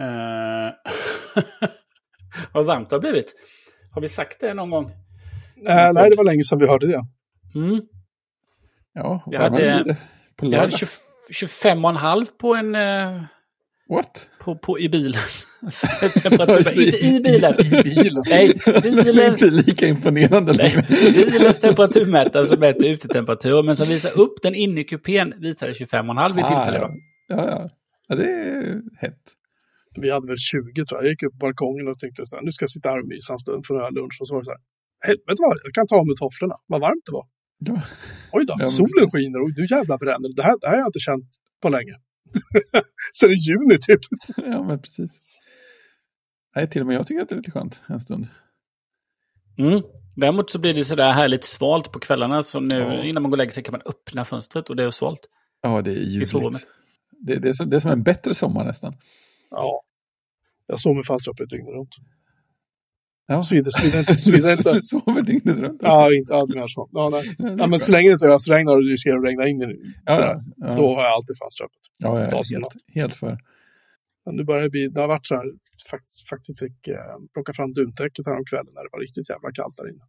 Eh, vad varmt det har blivit. Har vi sagt det någon gång? Äh, nej, det var länge sedan vi hörde det. Mm. Ja, Vi hade- det på Jag hade lördag. 20, 25,5 på en... Eh, What? på, på, I bilen. Inte i bilen. I bilen. Nej, Det är bilen. inte lika imponerande längre. bilens temperaturmätare som mäter utetemperatur, men som visar upp den inne i kupén visade 25,5 vid tillfälle. Ah, Då. ja. Ja, ja. ja, det är hett. Vi hade väl 20 tror jag. Jag gick upp på balkongen och tänkte så här, nu ska jag sitta här och mysa en stund för att ha lunch. Och så var det så här, helvete vad jag kan ta av mig tofflorna. Vad varmt det var. Ja. Oj då, Ja, men- solen skiner och nu jävla bränner det. Här, det här har jag inte känt på länge. Sen i juni typ. ja, men precis. Nej, till och med jag tycker att det är lite skönt en stund. Mm. Däremot så blir det sådär härligt svalt på kvällarna, så nu Ja. innan man går och lägger sig kan man öppna fönstret och det är svalt. Ja, det är ljuvligt. Det, det, är det är som en bättre sommar nästan. Ja. Jag sov med fönstret öppet dygnet runt. Ja, Såvida såvida inte... Såvida inte du sover dygnet runt. ja, inte allt mer så. Ja, nej. Ja, det men så länge det inte ösregnar och det riskerar att regna in nu, Ja, så, ja, ja. då har jag alltid fönstret öppet. ja, ja, helt, helt för. Men nu börjar det bli, det har varit så här, faktiskt, faktiskt fick eh, plocka fram duntäcket här om kvällen när det var riktigt jävla kallt där inne.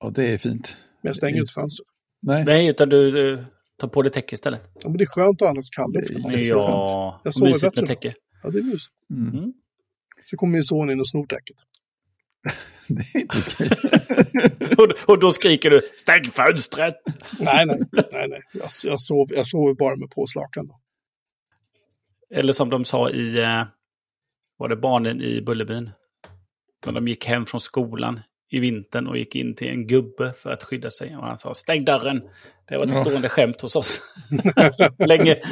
Ja, det är fint. Men jag stänger inte fönstret. Nej, Nej, utan du, du tar på dig täcke istället. Ja, men det är skönt att andas kall luft. Det ju-. Ja, Jag sover mysigt bättre med då. täcke. Ja, det är mysigt. mm. Mm. Så kommer min son in och snor täcket. det är inte okej. Och, och då skriker du stäng fönstret! nej, nej, nej, nej. Jag, jag, sov, jag sover bara med påslakan då. Eller som de sa i, eh, var det barnen i Bullerbyn? När de gick hem från skolan i vintern och gick in till en gubbe för att skydda sig. Och han sa stäng dörren. Det var ett Ja. stående skämt hos oss. Länge.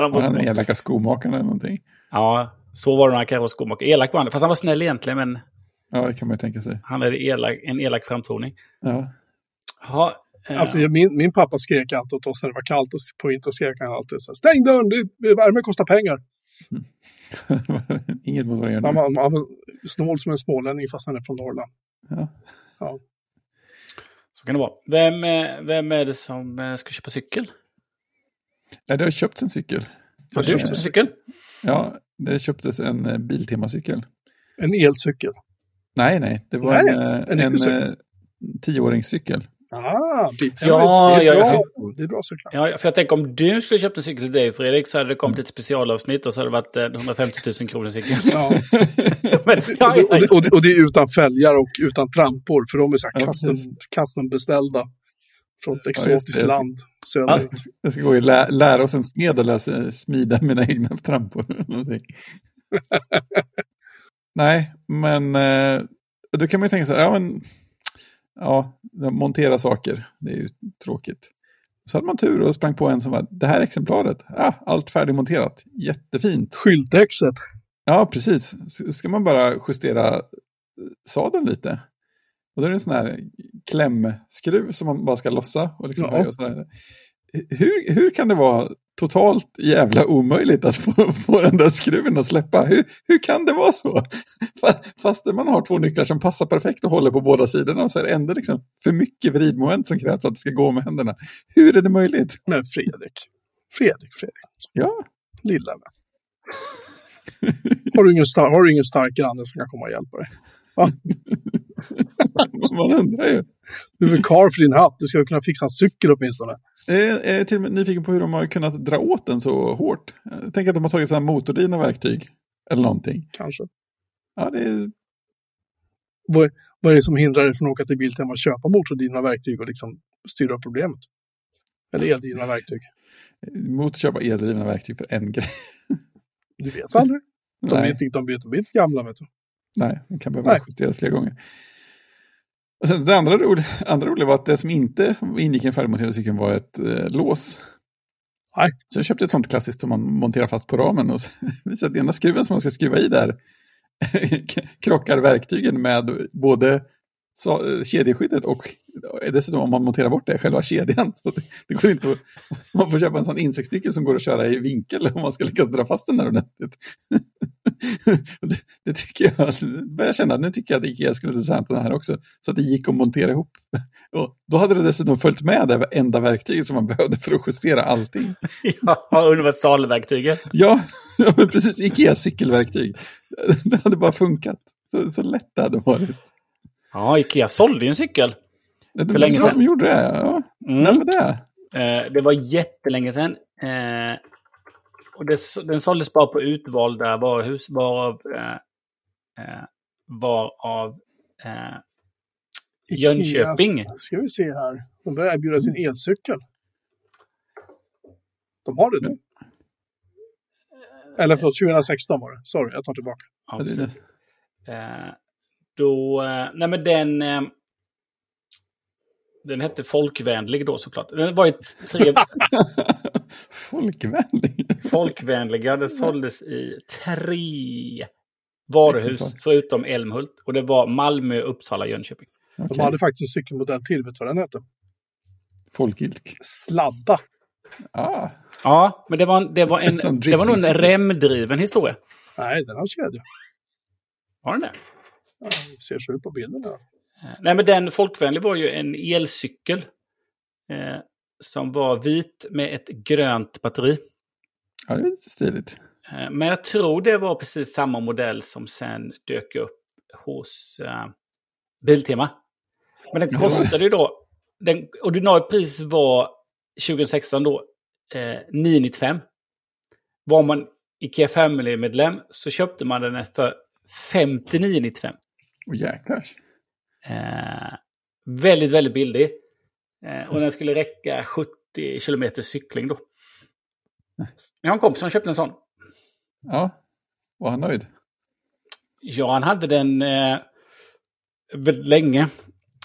Men han var Han är smart. elaka skomakaren eller någonting. ja, så var det när han kanske var skomakare. Elak var han, fast han var snäll egentligen, men Ja, det kan man ju tänka sig. han hade elak, en elak framtoning. Ja. Ha, eh, Alltså, min, min pappa skrek alltid åt oss när det var kallt och på vintern skrek han alltid så här, stäng dörren, det, värme kostar pengar. Inget mot vad Han var, han var snål som en smålänning fast han är från Norrland. Ja. så kan det vara. Vem, eh, vem är det som eh, ska köpa cykel? Nej, det har köpts en cykel. Har du köpt en cykel? Ja, det köptes en eh, Biltema-cykel. En elcykel. Nej, nej, det var Nej, en, eh, en en, eh, tioåringscykel. Ah, Biltema. Ja, det, är ja, bra, ja. det är bra cyklar. Ja, för jag tänker om du skulle köpt en cykel till dig Fredrik så hade det kommit ett specialavsnitt och så hade det varit eh, 150 000 kronor cykel. Ja. Men, ja, Och, det, ja, och, det, och, det, och det är utan fälgar och utan trampor, för de är så här precis. custom beställda. Från ett exotiskt det. land. Ja. Söderut. Jag ska gå och lä lära oss en smed och läsa, smida mina egna trampor. Nej, men eh, då kan man ju tänka så här, ja men, ja, montera saker, det är ju tråkigt. Så hade man tur och sprang på en som var, det här exemplaret, ah, allt färdigmonterat, jättefint. Skyltexet. Ja, precis. Så ska man bara justera sadeln lite. Och då är det en sån här klämskruv som man bara ska lossa. Och liksom Ja. och. Hur, hur kan det vara totalt jävla omöjligt att få, få den där skruven att släppa? Hur, hur kan det vara så? Fa- Fast man har två nycklar som passar perfekt och håller på båda sidorna så är det ändå liksom för mycket vridmoment som krävs för att det ska gå med händerna. Hur är det möjligt? Men Fredrik. Fredrik, Fredrik. Ja, Lilla vän. Har du, ingen star- har du ingen stark granne som kan komma och hjälpa dig? man undrar ju. Du är väl karl för din hatt. Du ska kunna fixa en cykel åtminstone. Jag är till och med nyfiken på hur de har kunnat dra åt den så hårt. Tänker att de har tagit sådana motordrivna verktyg. Eller någonting. Kanske. Ja, det är... Vad, vad är det som hindrar dig från att åka till Biltema och köpa motordrivna verktyg och liksom styra upp problemet? Eller eldrivna verktyg. Mot att köpa eldrivna verktyg för en grej. Du vet aldrig. De Nej, inte, de de blir inte gamla, vet du. nej, det kan behöva Nej. justeras flera gånger. Och sen, det andra roliga, andra roliga var att det som inte ingick i den färdigmonterade cykeln var ett eh, lås. Nej. Så jag köpte ett sånt klassiskt som man monterar fast på ramen. Och så visade att enda skruven som man ska skruva i där krockar verktygen med både sa- eh, kedjeskyddet och dessutom om man monterar bort det, själva kedjan. Så det, det går inte att, man får köpa en sån insektsnyckel som går att köra i vinkel om man ska lyckas dra fast den där ordentligt. Det, det tycker jag, börjar känna, nu tycker jag att Ikea skulle designa den här också, så att det gick att montera ihop. Och då hade det dessutom följt med det enda verktyget som man behövde för att justera allting. Ja, universalverktyget. Ja, ja men precis, Ikea cykelverktyg. Det hade bara funkat. Så, så lätt det hade varit. Ja, Ikea sålde ju en cykel. Det För länge sedan. De gjorde det, ja. Mm. När var det? Eh, det var jättelänge sedan. Eh, och det, den såldes bara på utvalda varuhus, varav, eh, eh, varav eh, Jönköping. Ikeas, Ska vi se här. De börjar erbjuda sin elcykel. De har det nu. Eller förlåt, 2016 var det. Sorry, jag tar tillbaka. Ja, Då, eh, nej men den... Eh, den hette Folkvänlig då såklart. Den var ju tre Folkvänlig. folkvänliga. Den såldes i tre varuhus förutom Älmhult. Och det var Malmö, Uppsala, Jönköping. De Okej. hade faktiskt en cykelmodell till, vet du vad den hette? Folkilk. Sladda. Ah, Ja, men det var, det var, En det var nog en remdriven historia. Nej, den har kedja. Var den det? Ja, det ser så ut på bilden här. Eh, Nej, men den folkvänlig var ju en elcykel. Eh, som var vit med ett grönt batteri. ja, det är lite stiligt. Eh, Men jag tror det var precis samma modell som sen dök upp hos eh, Biltema. Men den kostade ju då, den ordinarie pris var 2016 då eh, 995. Var man Ikea Family-medlem så köpte man den för 5995. Och jäklar. Eh, väldigt, väldigt billig. Eh, och den skulle räcka 70 kilometer cykling då. Jag har en kompis som köpte en sån. Ja, var han nöjd? Ja, han hade den eh, väldigt länge.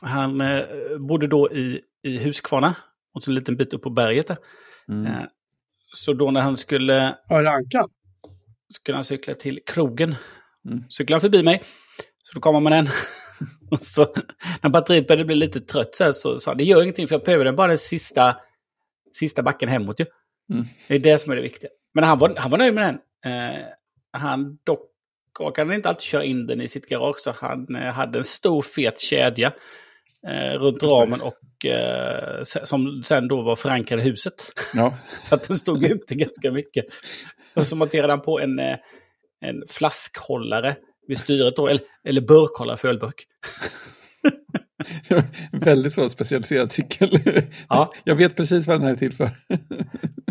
Han eh, bodde då i, i Huskvarna, och så en liten bit upp på berget där. Mm. Eh, så då när han skulle, Ja, är det Ankan? skulle han cykla till krogen, Mm. cyklade han förbi mig. Så då kommer man den. och så när batteriet började bli lite trött så, så sa det gör ingenting för jag behöver den bara den sista, sista backen hemåt ju. Mm. Det är det som är det viktiga. Men han var, han var nöjd med den. Eh, han dock orkade inte alltid köra in den i sitt garage så han eh, hade en stor fet kedja eh, runt ramen och eh, som sen då var förankrad i huset. Ja, så att den stod ute ganska mycket. Och så monterade han på en, eh, en flaskhållare vid styret då, eller, eller burkhållare för ölburk. väldigt så specialiserad cykel. Ja. Jag vet precis vad den är till för.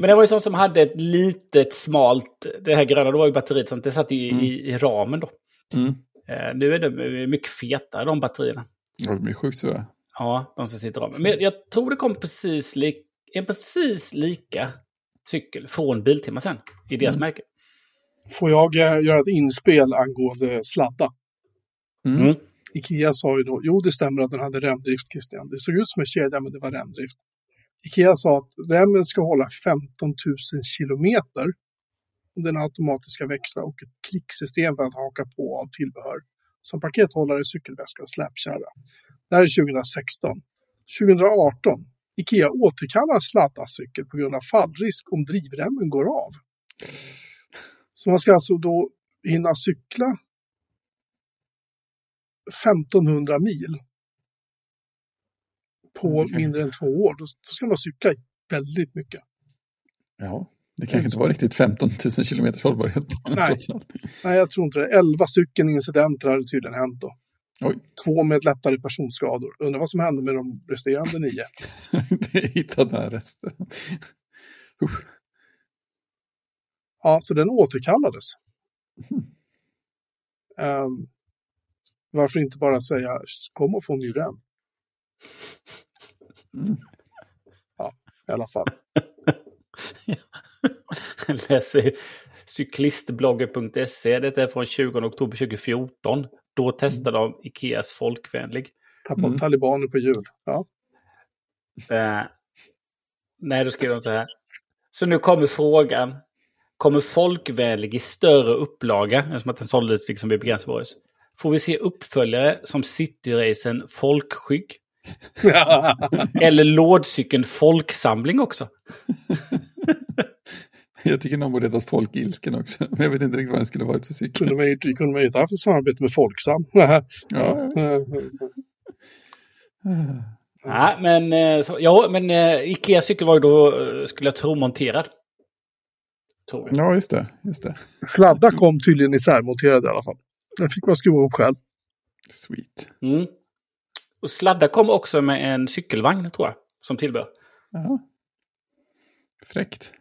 Men det var ju sånt som hade ett litet smalt, det här gröna, då var ju batteriet sånt, det satt i, Mm. i, i ramen då. Mm. Eh, nu är det mycket fetare de batterierna. Ja, de är sjukt stora. Ja, de som sitter i ramen. Men jag tror det kom precis, lik, en precis lika cykel från Biltema sen, i deras märke. Får jag eh, göra ett inspel angående sladda? Mm. Mm. Ikea sa ju då, jo det stämmer att den hade remdrift Christian. Det såg ut som en kedja men det var remdrift. Ikea sa att remmen ska hålla 15 000 kilometer. Den automatiska växlar och ett klicksystem för att haka på av tillbehör. Som pakethållare, cykelväska och släpkärra. Det här är 2016. 2018. Ikea återkallar sladdacykel på grund av fallrisk om drivremmen går av. Så man ska alltså då hinna cykla 1500 mil på mindre än två år. Då, ska man cykla väldigt mycket. Ja, det kanske inte var riktigt 15 000 kilometers hållbarhet. Nej. Nej, jag tror inte det. 11 stycken incidenter hade tydligen hänt då. Oj, Två med lättare personskador. Undrar vad som hände med de resterande nio. det hittade här resten. Ja, så den återkallades. Ehm, varför inte bara säga kom och få en ny rem? Mm. Ja, i alla fall. Jag läser cyklistblogger.se, det är från 20 oktober 2014. Då testade de Ikeas folkvänlig. Tappa Mm. talibaner på jul. Ja. Eh, nej, då skrev de så här. Så nu kommer frågan. Kommer folkvänlig i större upplaga, eftersom att den såldes liksom vid begränsad Får vi se uppföljare som cityracen Folkskygg? Eller lådcykeln Folksamling också? Jag tycker någon borde hetat Folkilsken också. Men jag vet inte riktigt vad den skulle varit för cykel. kunde man ju kunde man ju inte haft ett samarbete med Folksam. Ja, Nej, men, eh, så, ja, men eh, Ikea cykel var ju då, skulle jag tro, monterad. Tror jag. ja, just det. Just det. Sladdar kom tydligen isärmonterade i alla fall. Den fick man skruva ihop själv. Sweet. Mm. Och sladdar kom också med en cykelvagn, tror jag, som tillbehör. Ja. Fräckt.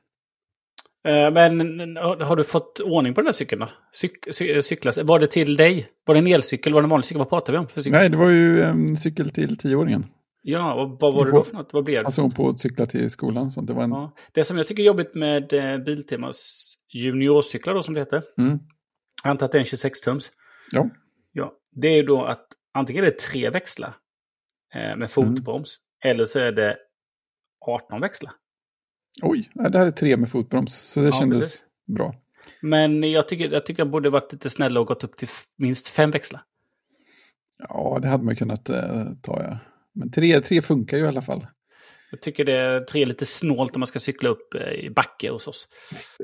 Eh, Men har har du fått ordning på den här cykeln då? Cyk, cy, cyklas, var det till dig? Var det en elcykel? Var det en vanlig cykel? Vad pratar vi om för cykel? Nej, det var ju en cykel till tioåringen. Ja, och vad var det då för något? Vad blev det? Alltså hon på att cykla till skolan. Sånt. Det var en... Ja. Det som jag tycker är jobbigt med eh, Biltemas juniorcyklar då som det heter. Mm. Jag antar att det är en 26-tums. Ja. Ja, det är ju då att antingen är det tre växlar eh, med fotbroms. Eller så är det 18 växlar. Oj, det här är tre med fotbroms. Så det Ja, kändes precis. bra. Men jag tycker, jag tycker jag borde varit lite snäll och gått upp till minst fem växlar. Ja, det hade man kunnat eh, ta, ja. Men tre, tre funkar ju i alla fall. Jag tycker det är tre lite snålt om man ska cykla upp eh, i backe hos oss.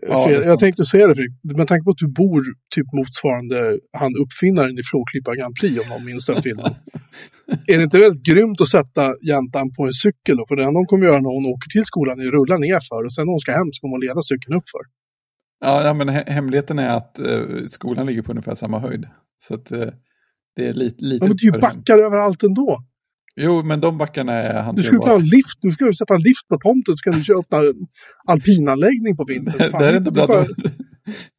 Ja, jag tänkte säga det, Fredrik. Med tanke på att du bor typ motsvarande han uppfinnaren i Flåklippa Grand Prix, om någon minns den filmen. är det inte väldigt grymt att sätta jäntan på en cykel då? För det enda hon kommer göra när hon åker till skolan är att rulla ner för och sen när hon ska hem så kommer hon leda cykeln upp för. Ja, ja men he- hemligheten är att eh, skolan ligger på ungefär samma höjd. Så att eh, det är lite... lite Ja, men det är ju uppför hem. backar överallt ändå. Jo, men de backarna är Du skulle ta en hanterbara. lift, du skulle sätta en lift på tomten så kan du köra öppna en alpinanläggning på vintern. Det Fan, det är inte bland de,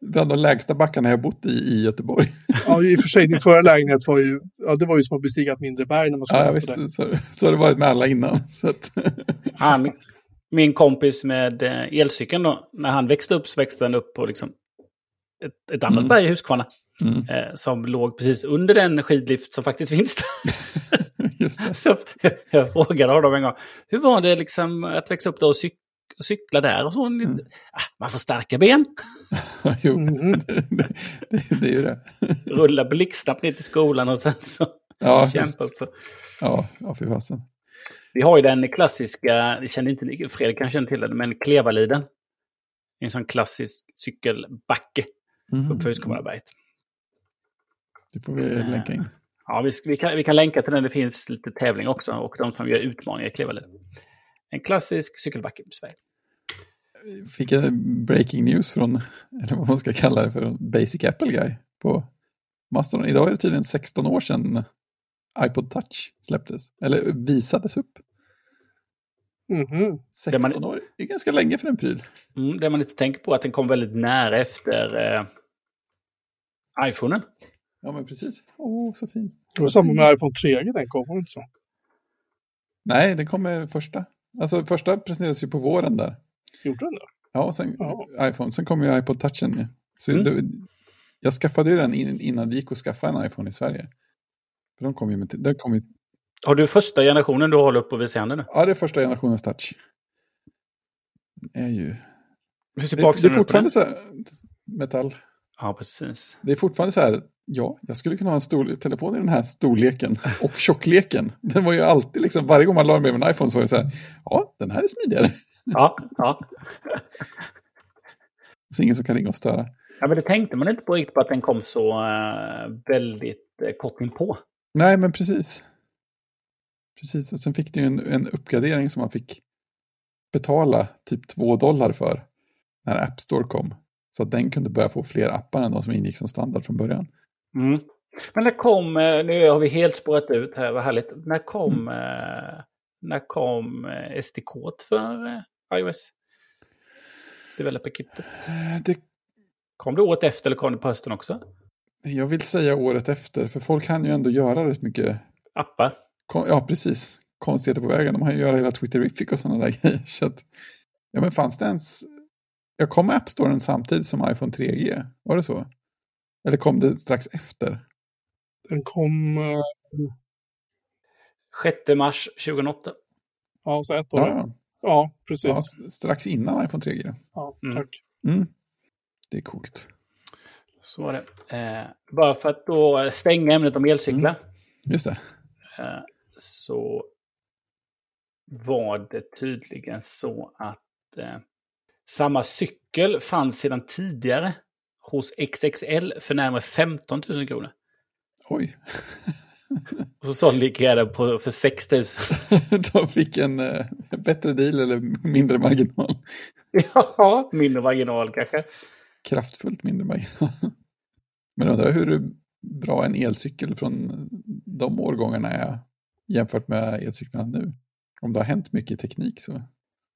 bland de lägsta backarna jag bott i i Göteborg. Ja, i och för sig, din förra lägenhet var ju, ja, det var ju som att bestiga ett mindre berg när man skulle Ja, visst, det. så, så har det varit med alla innan. Så att, Han, min kompis med eh, elcykeln då, när han växte upp så växte han upp på liksom ett, ett annat Mm. berg i Huskvarna. mm, Eh, som låg precis under den skidlift som faktiskt finns där. just det. Så jag, frågade honom en gång, hur var det liksom att växa upp där och, cyk, cykla där? Och så, Mm. ah, man får starka ben, jo, Mhm. det, det, det är ju det. rulla blixtsnabbt ner till skolan och sen så Ja, kämpa upp för. Ja, ja fy fasen. Vi har ju den klassiska, det känner inte Fredrik kanske känner till den, men Klevaliden. En sån klassisk cykelbacke Mhm. uppför Huskvarnaberget. Det får vi länka in. Ja, vi, vi, kan, vi kan länka till den, det finns lite tävling också och de som gör utmaningar i Klevaliden. En klassisk cykelbacke i Sverige. Fick en breaking news från, eller vad man ska kalla det för, Basic Apple Guy på Mastodon. Idag är det tydligen 16 år sedan iPod Touch släpptes, eller visades upp. Mhm. 16 man- år, det är ganska länge för en pryl. Mm, det man inte tänker på är att den kom väldigt nära efter eh, iPhonen. Ja, men precis. Åh, så fint. Det var samma med iPhone 3G, den kom, var det inte så? Nej, den kommer första. Alltså första presenterades ju på våren där. Gjorde den det? Ja, och sen iPhone. Sen kom ju iPod Touchen. Så Mm. det, jag skaffade ju den in, innan det gick att skaffa en iPhone i Sverige. För de kom ju med, den kom ju, Har du första generationen du håller upp och visar handen nu? ja, det är första generationens touch. Den är ju... Hur ser Det, baksidan det är fortfarande så här, metall. Ja, precis. Det är fortfarande så här, ja, jag skulle kunna ha en stor, telefon i den här storleken och tjockleken. Den var ju alltid liksom, varje gång man la den bredvid en iPhone så var det så här, ja, den här är smidigare. Ja, ja. Så ingen som kan ringa och störa. ja, men det tänkte man inte på riktigt på att den kom så eh, väldigt uh, kort inpå. Nej, men precis. Precis, och sen fick du ju en, en uppgradering som man fick betala typ två dollar för när App Store kom. Så att den kunde börja få fler appar än de som ingick som standard från början. Mm. Men när kom, eh, nu har vi helt spårat ut här, vad härligt. När kom, eh, när kom eh, SDK för iOS? Developer Kittet. Eh, Det, Kom det året efter eller kom det på hösten också? jag vill säga året efter, för folk hann ju ändå göra rätt mycket, Appar? ja precis, konstigheter på vägen. De hann ju göra hela Twitterific och sådana där grejer. Så att, ja men fanns det ens, jag kom med App Storen samtidigt som iPhone 3G, var det så? Eller kom det strax efter? Den kom, eh, 6 mars 2008. ja, så ett år. Ja, Ja, precis. Ja, strax innan iPhone 3G. Ja, Mm. tack. Mm. Det är coolt. Så var det. Eh, bara för att då stänga ämnet om elcyklar. Mm. Just det. Eh, så var det tydligen så att eh, samma cykel fanns sedan tidigare hos XXL för närmare 15 000 kronor. Oj. Och så sålde Ikea den på, för 6 000. De fick en eh, bättre deal eller mindre marginal. ja, mindre marginal kanske. Kraftfullt mindre marginal. Men jag undrar hur bra en elcykel från de årgångarna är jämfört med elcyklarna nu. Om det har hänt mycket i teknik så.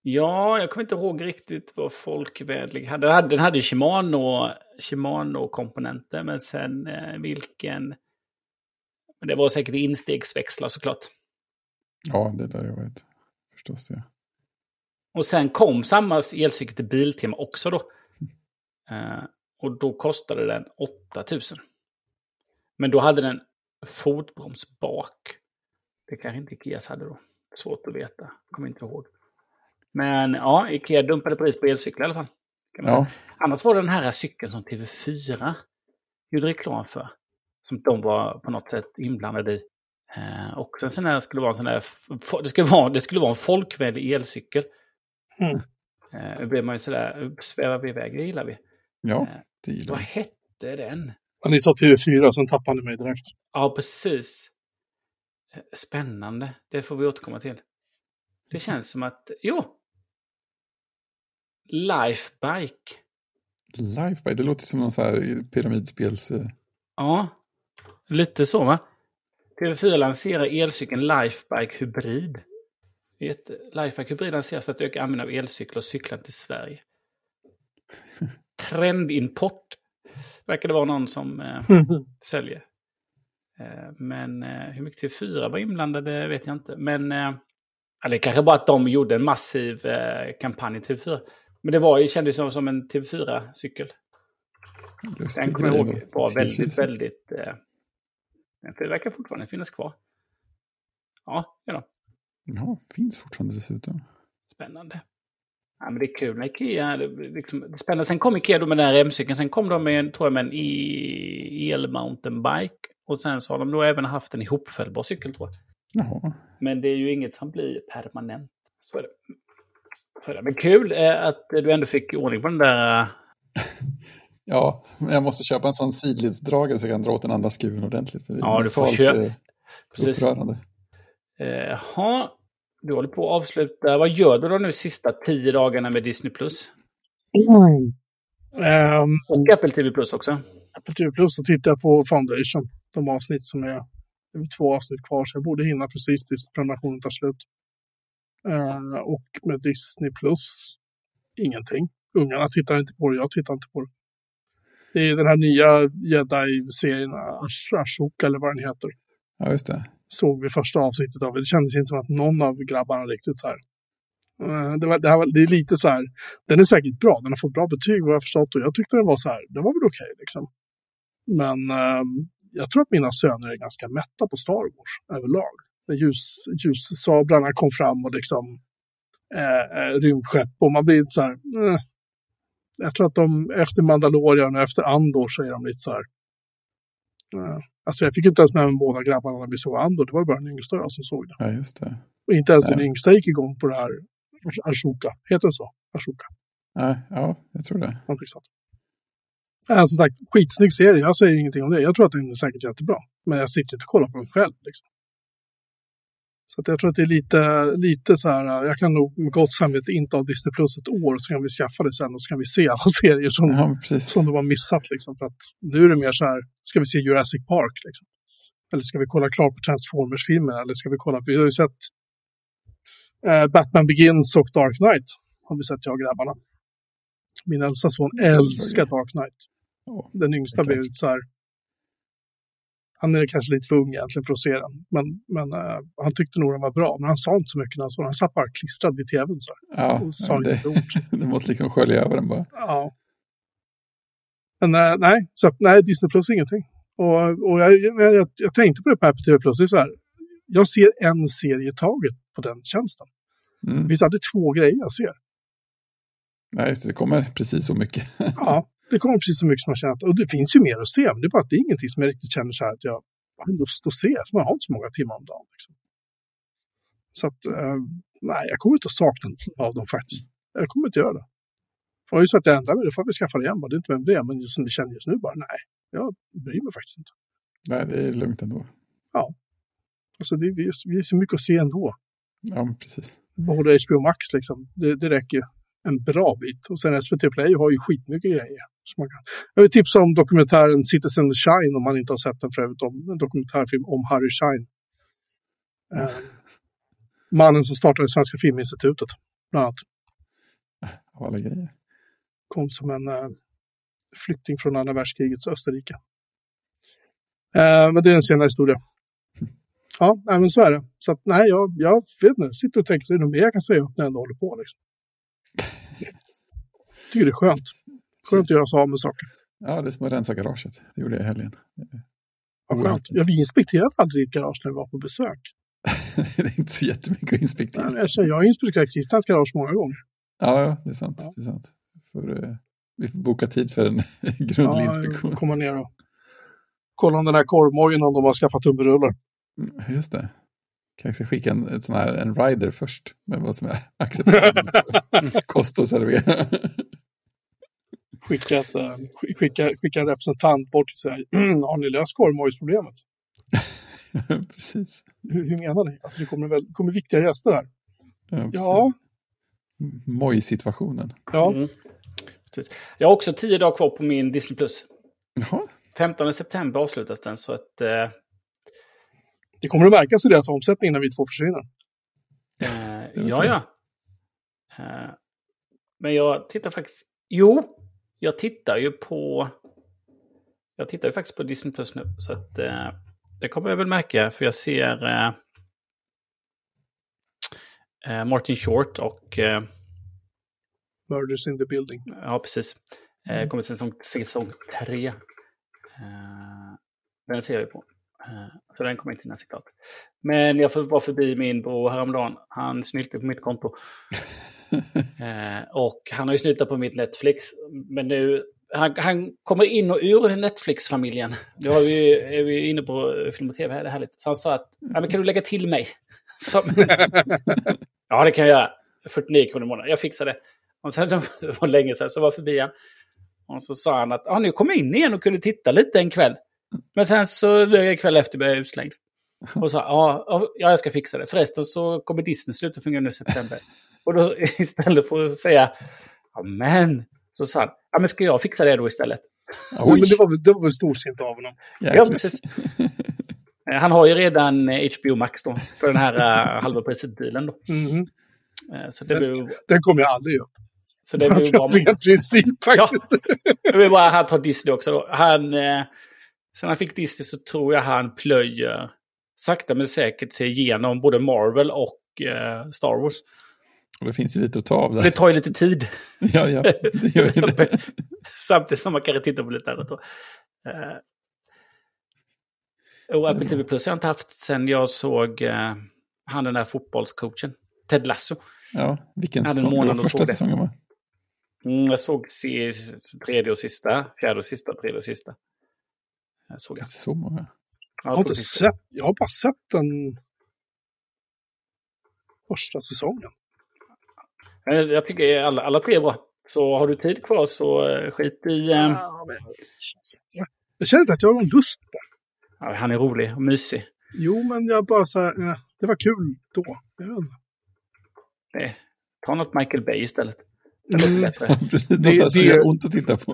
Ja, jag kommer inte ihåg riktigt vad folkvädlig hade. Den hade Shimano, Shimano-komponenter, men sen eh, vilken... Men det var säkert instegsväxlar såklart. Ja, det där jag vet. Förstås, ja. Och sen kom samma elcykel till Biltema också då. Eh, och då kostade den 8000. Men då hade den fotbroms bak. Det kanske inte Ikeas hade då. Svårt att veta. Kommer inte ihåg. Men ja, Ikea dumpade pris på elcyklar i alla fall. Ja. Annars var det den här cykeln som TV4 gjorde reklam för. Som de var på något sätt inblandade i. Eh, och sen sån här skulle vara en sån här, det skulle vara, det skulle vara en folkvänlig elcykel. Mm. Eh, då blev man ju sådär, svävar vi iväg, det gillar vi. Ja, Eh, det gillar Vad jag. hette den? Men ni sa TV4, sen tappade ni mig direkt. Ja, precis. Eh, Spännande. Det får vi återkomma till. Det känns som att, jo. Lifebike. Lifebike, det låter som någon så här pyramidspels... eh, Ja, lite så va? TV4 lanserar elcykeln Lifebike Hybrid. Lifebike Hybrid lanseras för att öka användningen av elcyklar och cyklar till Sverige. Trendimport. Verkar det vara någon som eh, säljer. Eh, men eh, hur mycket TV4 var inblandade vet jag inte. Men eh, eller kanske bara att de gjorde en massiv eh, kampanj i TV4. Men det var, det kändes som, som en TV4-cykel. lustig Den kommer jag ihåg var TV4. väldigt, väldigt... Eh, det verkar fortfarande finnas kvar. Ja, ja då. Ja, finns fortfarande dessutom. Spännande. Ja, men det är kul med Ikea. Det, är liksom, det är spännande. Sen kom Ikea då med den här remcykeln. Sen kom de med, en- tror jag, med en e- el-mountainbike. Och sen så har de då även haft en ihopfällbar cykel, tror jag. Jaha. Men det är ju inget som blir permanent. Så är det. Är det. Men kul eh, att du ändå fick ordning på den där... eh, Ja, men jag måste köpa en sån sidledsdragare så jag kan dra åt den andra skruven ordentligt. För Ja, du får köpa. eh, Precis. Upprörande. Jaha, du håller på att avsluta. Vad gör du då nu sista tio dagarna med Disney+. Plus Ehm, Och Apple TV Plus också. Apple TV Plus så tittar jag på Foundation. De avsnitt som är, det är två avsnitt kvar så jag borde hinna precis tills prenumerationen tar slut. Eh, och med Disney Plus, ingenting. Ungarna tittar inte på det, jag tittar inte på det. Det är den här nya Jedi-serien, Ash- Ashoka eller vad den heter. Ja, just det. Såg vi första avsnittet av det. Kändes inte som att någon av grabbarna riktigt så här. Eh, Det, var, det, här, var- det är lite så här, den är säkert bra, den har fått bra betyg vad jag förstått och jag tyckte den var så här, den var väl okej liksom. Men ehm, jag tror att mina söner är ganska mätta på Star Wars överlag. När ljus, ljussabrarna kom fram och liksom eh, eh, rymdskepp och man blir så här, eh. Jag tror att de efter Mandalorian och efter Andor så är de lite så här. Eh, alltså jag fick inte ens med mig båda grabbarna när vi såg Andor, det var bara den yngsta jag som såg det. Ja, just det. Och inte ens den yngsta gick igång på det här Ashoka. Heter den så? Ashoka. Ja, ja, jag tror det. Någonting sånt. Äh, som sagt, skitsnygg serie. Jag säger ingenting om det. Jag tror att den är säkert jättebra. Men jag sitter inte och kollar på den själv. Liksom. Så jag tror att det är lite, lite så här. Jag kan nog med gott samvete inte ha Disney Plus ett år. Så kan vi skaffa det sen och så kan vi se alla serier som, Ja, som de har missat. Liksom. För att nu är det mer så här. Ska vi se Jurassic Park? Liksom? Eller ska vi kolla klart på Transformers-filmen? Eller ska vi kolla? Vi har ju sett eh, Batman Begins och Dark Knight. Har vi sett jag och grabbarna. Min äldsta son älskar Dark Knight. Den yngsta lite så här. Han är kanske lite för ung egentligen för att se den. Men, men eh, han tyckte nog den var bra. Men han sa inte så mycket när han såg den. Han satt bara klistrad vid tvn. Så. Ja, Och sa det, inte ord. det måste liksom skölja över den bara. Ja. Men eh, nej, så att, nej, Disney Plus är ingenting. Och, och jag, jag, jag, tänkte på det på Apple TV Plus. Det är så här. Jag ser en serie taget på den tjänsten. Det Mm. finns aldrig två grejer jag ser. Nej, just det, det kommer precis så mycket. Ja, det kommer precis så mycket som man känner att, och det finns ju mer att se, men det är bara att det är ingenting som jag riktigt känner så här att jag har lust att se, för man har inte så många timmar om dagen. Liksom. Så att, eh, nej, jag kommer inte att sakna av dem faktiskt. Jag kommer inte göra det. För ju så att jag ändrar mig, då får vi skaffa det igen bara. Det är inte vem det är, men just som det känner just nu bara, nej, jag bryr mig faktiskt inte. Nej, det är lugnt ändå. Alltså det, vi, vi är så mycket att se ändå. Ja, precis. Både HBO Max liksom, det, det räcker en bra bit. Och sen SVT Play har ju skitmycket grejer. Så man kan. Jag vill tipsa om dokumentären Citizen Shine om man inte har sett den för övrigt. Om, en dokumentärfilm om Harry Shine. Eh, mannen som startade Svenska Filminstitutet, bland annat. Av alla grejer. Kom som en eh, flykting från andra världskrigets Österrike. Eh, men det är en senare historia. Ja, men så är det. Så att, nej, jag, jag vet inte. Sitter och tänker, är det något mer jag kan säga när jag ändå håller på? Liksom. Tycker det är skönt. Skönt att göra sig av med saker. Ja, det är som att rensa garaget. Det gjorde jag i helgen. Ja, skönt. Ja, vi inspekterade aldrig ditt garage när vi var på besök. det är inte så jättemycket att inspektera. Nej, jag, känner- jag har inspekterat Christians garage många gånger. Ja, ja, det är sant. Ja. Det är sant. För, eh, vi får boka tid för en grundlig inspektion. komma ner och kolla om den här korvmojen, om de har skaffat tubberullar. Mm, Just det. Kanske skicka en, ett sån här, en rider först med vad som är acceptabelt. Kost att servera. Skicka, ett, eh, sk- skicka, skicka en representant bort och säga, har ni löst korvmojsproblemet? precis. Hur, hur menar ni? Alltså det kommer, väl, kommer viktiga gäster här. Ja. Ja, Moj-situationen. ja. Mm. Precis. Jag har också tio dagar kvar på min Disney+. Plus. Jaha, 15 september avslutas den, så att... Eh, det kommer att märkas i deras omsättning när vi två försvinner. eh, ja, så. ja. Eh, men jag tittar faktiskt... Jo, jag tittar ju på... Jag tittar ju faktiskt på Disney Plus nu, så att... Eh, det kommer jag väl märka, för jag ser... Eh, eh, Martin Short och... Eh, Murders in the building. Ja, precis. Eh, kommer säsong, säsong tre. Eh, den ser jag ju på. Eh, så den kommer inte hinna se klart. Men jag får vara förbi min bror häromdagen. Han snyltade på mitt konto. Eh, och han har ju snyltat på mitt Netflix. Men nu, han, han kommer in och ur Netflix-familjen. Nu har vi, är vi inne på film och tv här, det är härligt. Så han sa att, ja, men kan du lägga till mig? Som, ja, det kan jag göra. 49 kronor i månaden. Jag fixar det. Och sen det var länge sedan så var förbi han. Och så sa han att ah, nu kom jag in igen och kunde titta lite en kväll. Men sen så kväll efter blev jag utslängd. Och sa ja, ja, jag ska fixa det. Förresten så kommer Disney sluta fungera nu i september. Och då istället för att säga ja men, så sa han ja men ska jag fixa det då istället? Jo, men det var, väl- det var väl storsint av honom. Ja, precis. Eh, Han har ju redan eh, HBO Max då, för den här uh, halva priset-dealen då. Eh, Så det blir Den kommer jag aldrig upp. så det blir. Av ren princip Ja, faktiskt. jag vill bara han tar Disney också då. Han, eh, sen han fick Disney så tror jag han plöjer sakta men säkert sig igenom både Marvel och eh, Star Wars. Det finns ju lite att ta av Det där. tar ju lite tid. Ja, ja, det gör ju det. Samtidigt som man kan titta på lite annat. Eh, och Apple TV Plus har jag inte haft sen jag såg eh, han den där fotbollscoachen. Ted Lasso. Ja, vilken Jag hade en säsong? Det var första det. säsongen va? Mm, jag såg se, tredje och sista, fjärde och sista, tredje och sista. Jag såg jag. Inte så många. Jag har inte sett, jag har bara sett den första säsongen. Eh, Jag tycker alla, alla tre är bra. Så har du tid kvar så eh, skit i... Eh, Ja, men- jag- känner inte att jag har någon lust på det. ja, han är rolig och mysig. Jo, men jag bara så här, eh, det var kul då. Eh, ta något Michael Bay istället. Det Mm. Det- som det- gör ont att titta på.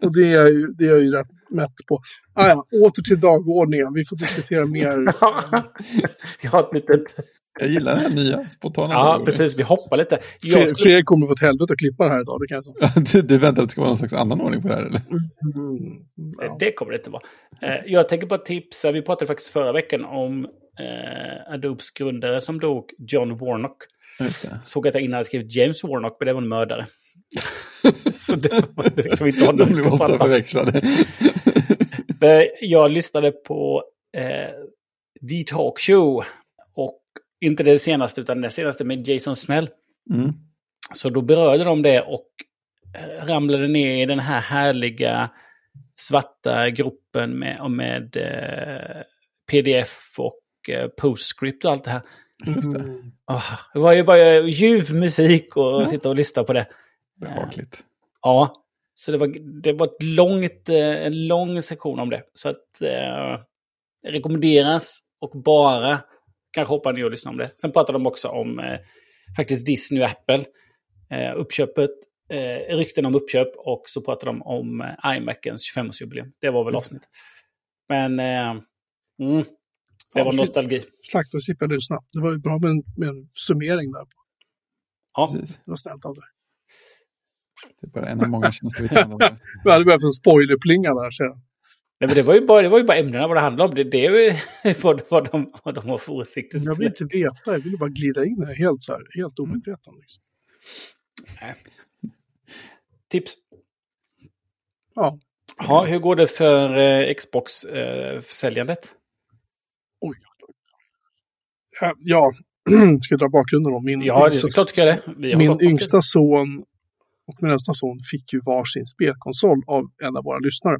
Och det är, ju, det är ju rätt mätt på. Ah, ja, åter till dagordningen. Vi får diskutera mer. jag har ett litet... Jag gillar den här nya spontana. Ja, precis. Vi hoppar lite. Jag skulle... Fredrik kommer få ett helvete att klippa det här idag, det kan jag säga. Du, du väntar att det ska vara någon slags annan ordning på det här eller? Mm, ja. Det kommer det inte vara. Eh, Jag tänker bara tipsa. Vi pratade faktiskt förra veckan om eh, Adobes grundare som dog, John Warnock. Såg att jag innan hade skrivit James Warnock, men det var en mördare. Så det var liksom inte honom De ska ofta förväxlade. Eh, Jag lyssnade på eh, The Talk Show. Och inte det senaste, utan det senaste med Jason Snell. Mm. Så då berörde de det och eh, ramlade ner i den här härliga svarta gruppen med, med eh, pdf och eh, postscript och allt det här. Just det. Mm. Oh, det var ju bara ljuv musik och Ja. sitta och lyssna på det. Behagligt. Ja, så det var, det var ett långt, eh, en lång sektion om det. Så att eh, det rekommenderas och bara kanske hoppa ner och lyssna om det. Sen pratade de också om eh, faktiskt Disney och Apple. Eh, uppköpet, eh, rykten om uppköp och så pratade de om eh, iMacens 25-årsjubileum. Det var väl avsnitt. Men eh, mm, det var nostalgi. Slakt och slippa lyssna. Det var ju bra med en, med en summering där. Ja, Precis. Det var snällt av dig. Det är bara en av många tjänster vi tillhandahåller. Vi hade behövt en spoilerplinga där sedan. Nej, men det, var ju bara, det var ju bara ämnena vad det handlade om. Det, det är ju vad, vad, de, vad de har för åsikter. Jag vill inte veta, jag ville bara glida in här helt, så här, helt omedveten. Liksom. Tips. Ja, Ja, hur går det för eh, Xbox-säljandet? oj. Ja, ja. ska jag dra bakgrunden då? Min, ja, det är yngsta, klart ska jag det. Min yngsta son och min äldsta son fick ju varsin spelkonsol av en av våra lyssnare.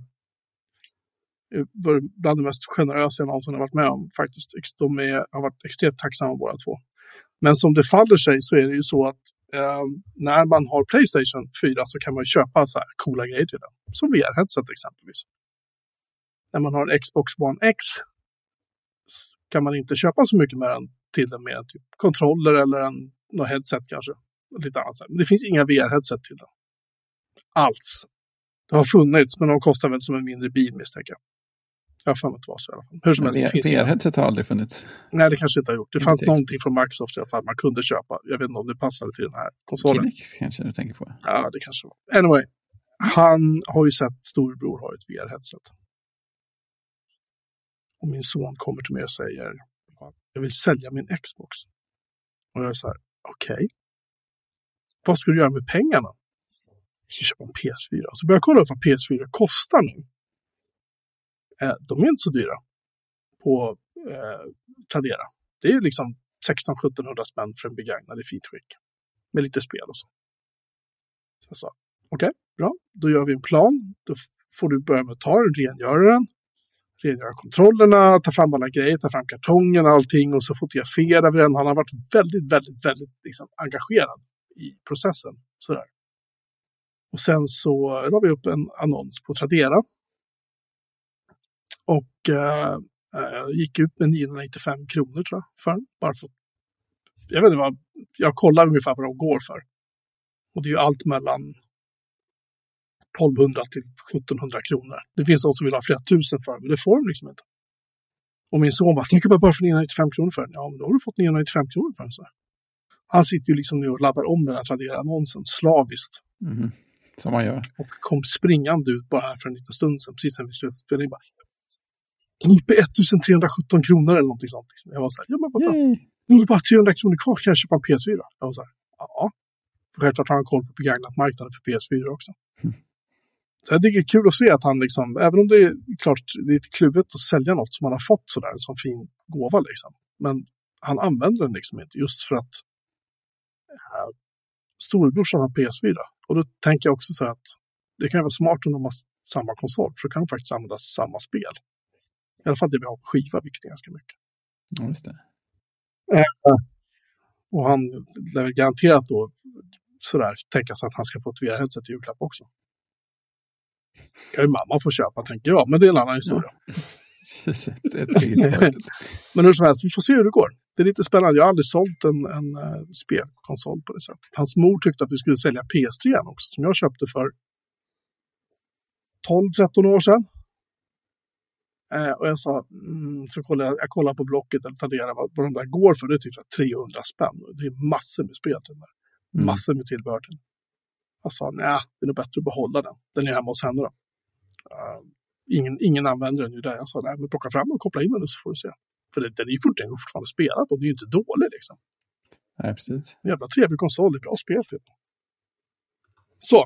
Det var bland det mest generösa jag någonsin har varit med om faktiskt. De är, har varit extremt tacksamma båda två. Men som det faller sig så är det ju så att eh, när man har Playstation 4 så kan man ju köpa så här coola grejer till den. Som VR-headset exempelvis. När man har en Xbox One X kan man inte köpa så mycket med den till den mer än typ kontroller eller en, något headset kanske. Lite annat. Men det finns inga VR-headset till den. Alls. Det har funnits, men de kostar väl som en mindre bil misstänker jag. Jag har för mig att det var så i alla fall. Hur som helst. VR-headset har aldrig funnits. Nej, det kanske inte har gjort. Det Inte fanns direkt. någonting från Microsoft i alla fall man kunde köpa. Jag vet inte om det passade till den här konsolen. Kinect kanske du tänker på. Ja, det kanske var. Anyway, han har ju sett storebror ha ett VR-headset. Och min son kommer till mig och säger jag vill sälja min Xbox. Och jag är så här, okej. Vad ska du göra med pengarna? Jag ska köpa en PS4. Så börjar jag kolla upp vad PS4 kostar nu. Eh, de är inte så dyra på eh, Tradera. Det är liksom 1600-1700 spänn för en begagnad i fint skick. Med lite spel och så. Så jag sa, okej, bra. Då gör vi en plan. Då får du börja med att ta den, rengöra den. Rengöra kontrollerna, ta fram alla grejer, ta fram kartongen och allting och så fotograferar vi den. Han har varit väldigt, väldigt, väldigt liksom, engagerad i processen. Sådär. Och sen så la vi upp en annons på Tradera. Och eh, eh gick ut med 995 kronor tror jag för. Bara för, jag vet inte vad, jag kollar ungefär vad de går för. Och det är ju allt mellan 1200 till 1700 kronor. Det finns de som vill ha flera tusen för men det får de liksom inte. Och min son bara, tänk bara bara för 995 kronor för den. Ja, men då har du fått 995 kronor för den. Så. Han sitter ju liksom nu och laddar om den här Tradera-annonsen slaviskt. Mhm. Som man gör. Och kom springande ut bara här för en liten stund sedan, precis när vi slutade spela in. Den är uppe i 1317 kronor eller någonting sånt. Liksom. Jag var så här, ja men vadå? Nu är det bara 300 kronor kvar, kan jag köpa en PS4? Jag var så här, ja. För självklart har han koll på begagnat marknaden för PS4 också. Mm. Så det är kul att se att han liksom, även om det är klart, det är lite kluvet att sälja något som man har fått sådär, en sån fin gåva liksom. Men han använder den liksom inte just för att storebrorsan har PS4. Och då tänker jag också så här att det kan vara smart om de har samma konsol, för då kan de faktiskt använda samma spel. I alla fall det vi har på skiva, vilket är ganska mycket. Ja, just det. Och han lär garanterat då sådär tänka sig att han ska få ett VR-headset i julklapp också. kan ju mamma få köpa, tänker jag, men det är en annan historia. Precis, ett, Men hur som helst, vi får se hur det går. Det är lite spännande. Jag har aldrig sålt en, en uh, spelkonsol på det sättet. Hans mor tyckte att vi skulle sälja PS3 också, som jag köpte för 12-13 år sedan. Eh, och jag sa, mm, så kollade jag, jag kollade på Blocket eller Tradera vad, vad de där går för. Det är typ så här 300 spänn. Det är massor med spel till. Mm. Massor med tillbehör till. Jag sa, nej, det är nog bättre att behålla den. Den är hemma hos henne då. Eh, ingen, ingen använder den ju där. Jag sa, nej, men plocka fram den och koppla in den så får du se. För det, den är ju fortfarande, fortfarande spela på. Det är ju inte dålig liksom. Nej, precis. En jävla trevlig konsol, det är bra spel till. Så,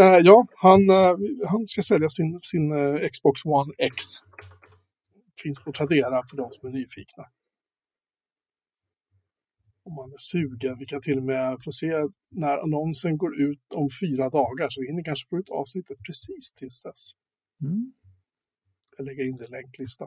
eh, ja, han, eh, han ska sälja sin, sin eh, Xbox One X. Finns på Tradera för de som är nyfikna. om man är sugen. Vi kan till och med få se när annonsen går ut om fyra dagar, så vi hinner kanske få ut avsnittet precis tills dess. Mm. Jag lägger in det i länklista.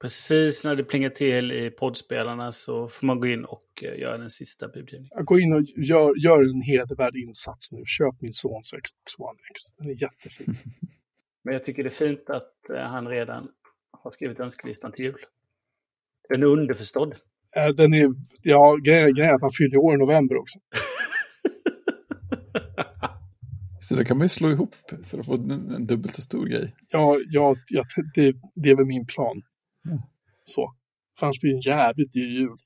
Precis när det plingar till i poddspelarna så får man gå in och eh, göra den sista budgivningen. Går in och gör, gör en hedervärd insats nu. Köp min sons Xbox One X. Den är jättefin. Men jag tycker det är fint att eh, han redan har skrivit önskelistan till jul. Den är underförstådd. Eh, Den är, ja, grejen är att han fyller år i november också. Så det kan man ju slå ihop för att få en, en dubbelt så stor grej. Ja, ja, ja det, det är väl min plan. Mm. Så. För annars blir det en jävligt dyr jul.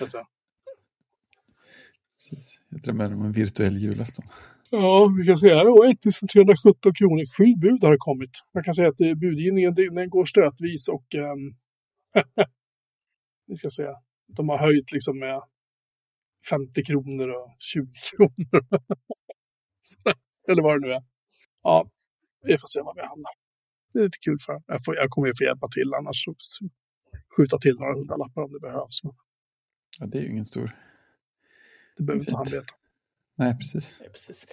Jag säga. Precis. Jag drömmer om en virtuell julafton. Ja, vi kan säga att 1317 kronor. Sju bud har kommit. Jag kan säga att det- budgivningen den går stötvis och um, vi ska säga, de har höjt liksom med 50 kronor och 20 kronor. Eller vad det nu är. Ja, vi får se var vi hamnar. Det är lite kul för jag, får, jag kommer ju få hjälpa till annars. Skjuta till några hundralappar om det behövs. Ja, det är ju ingen stor... det behöver inte han veta. Nej, precis. Nej, precis.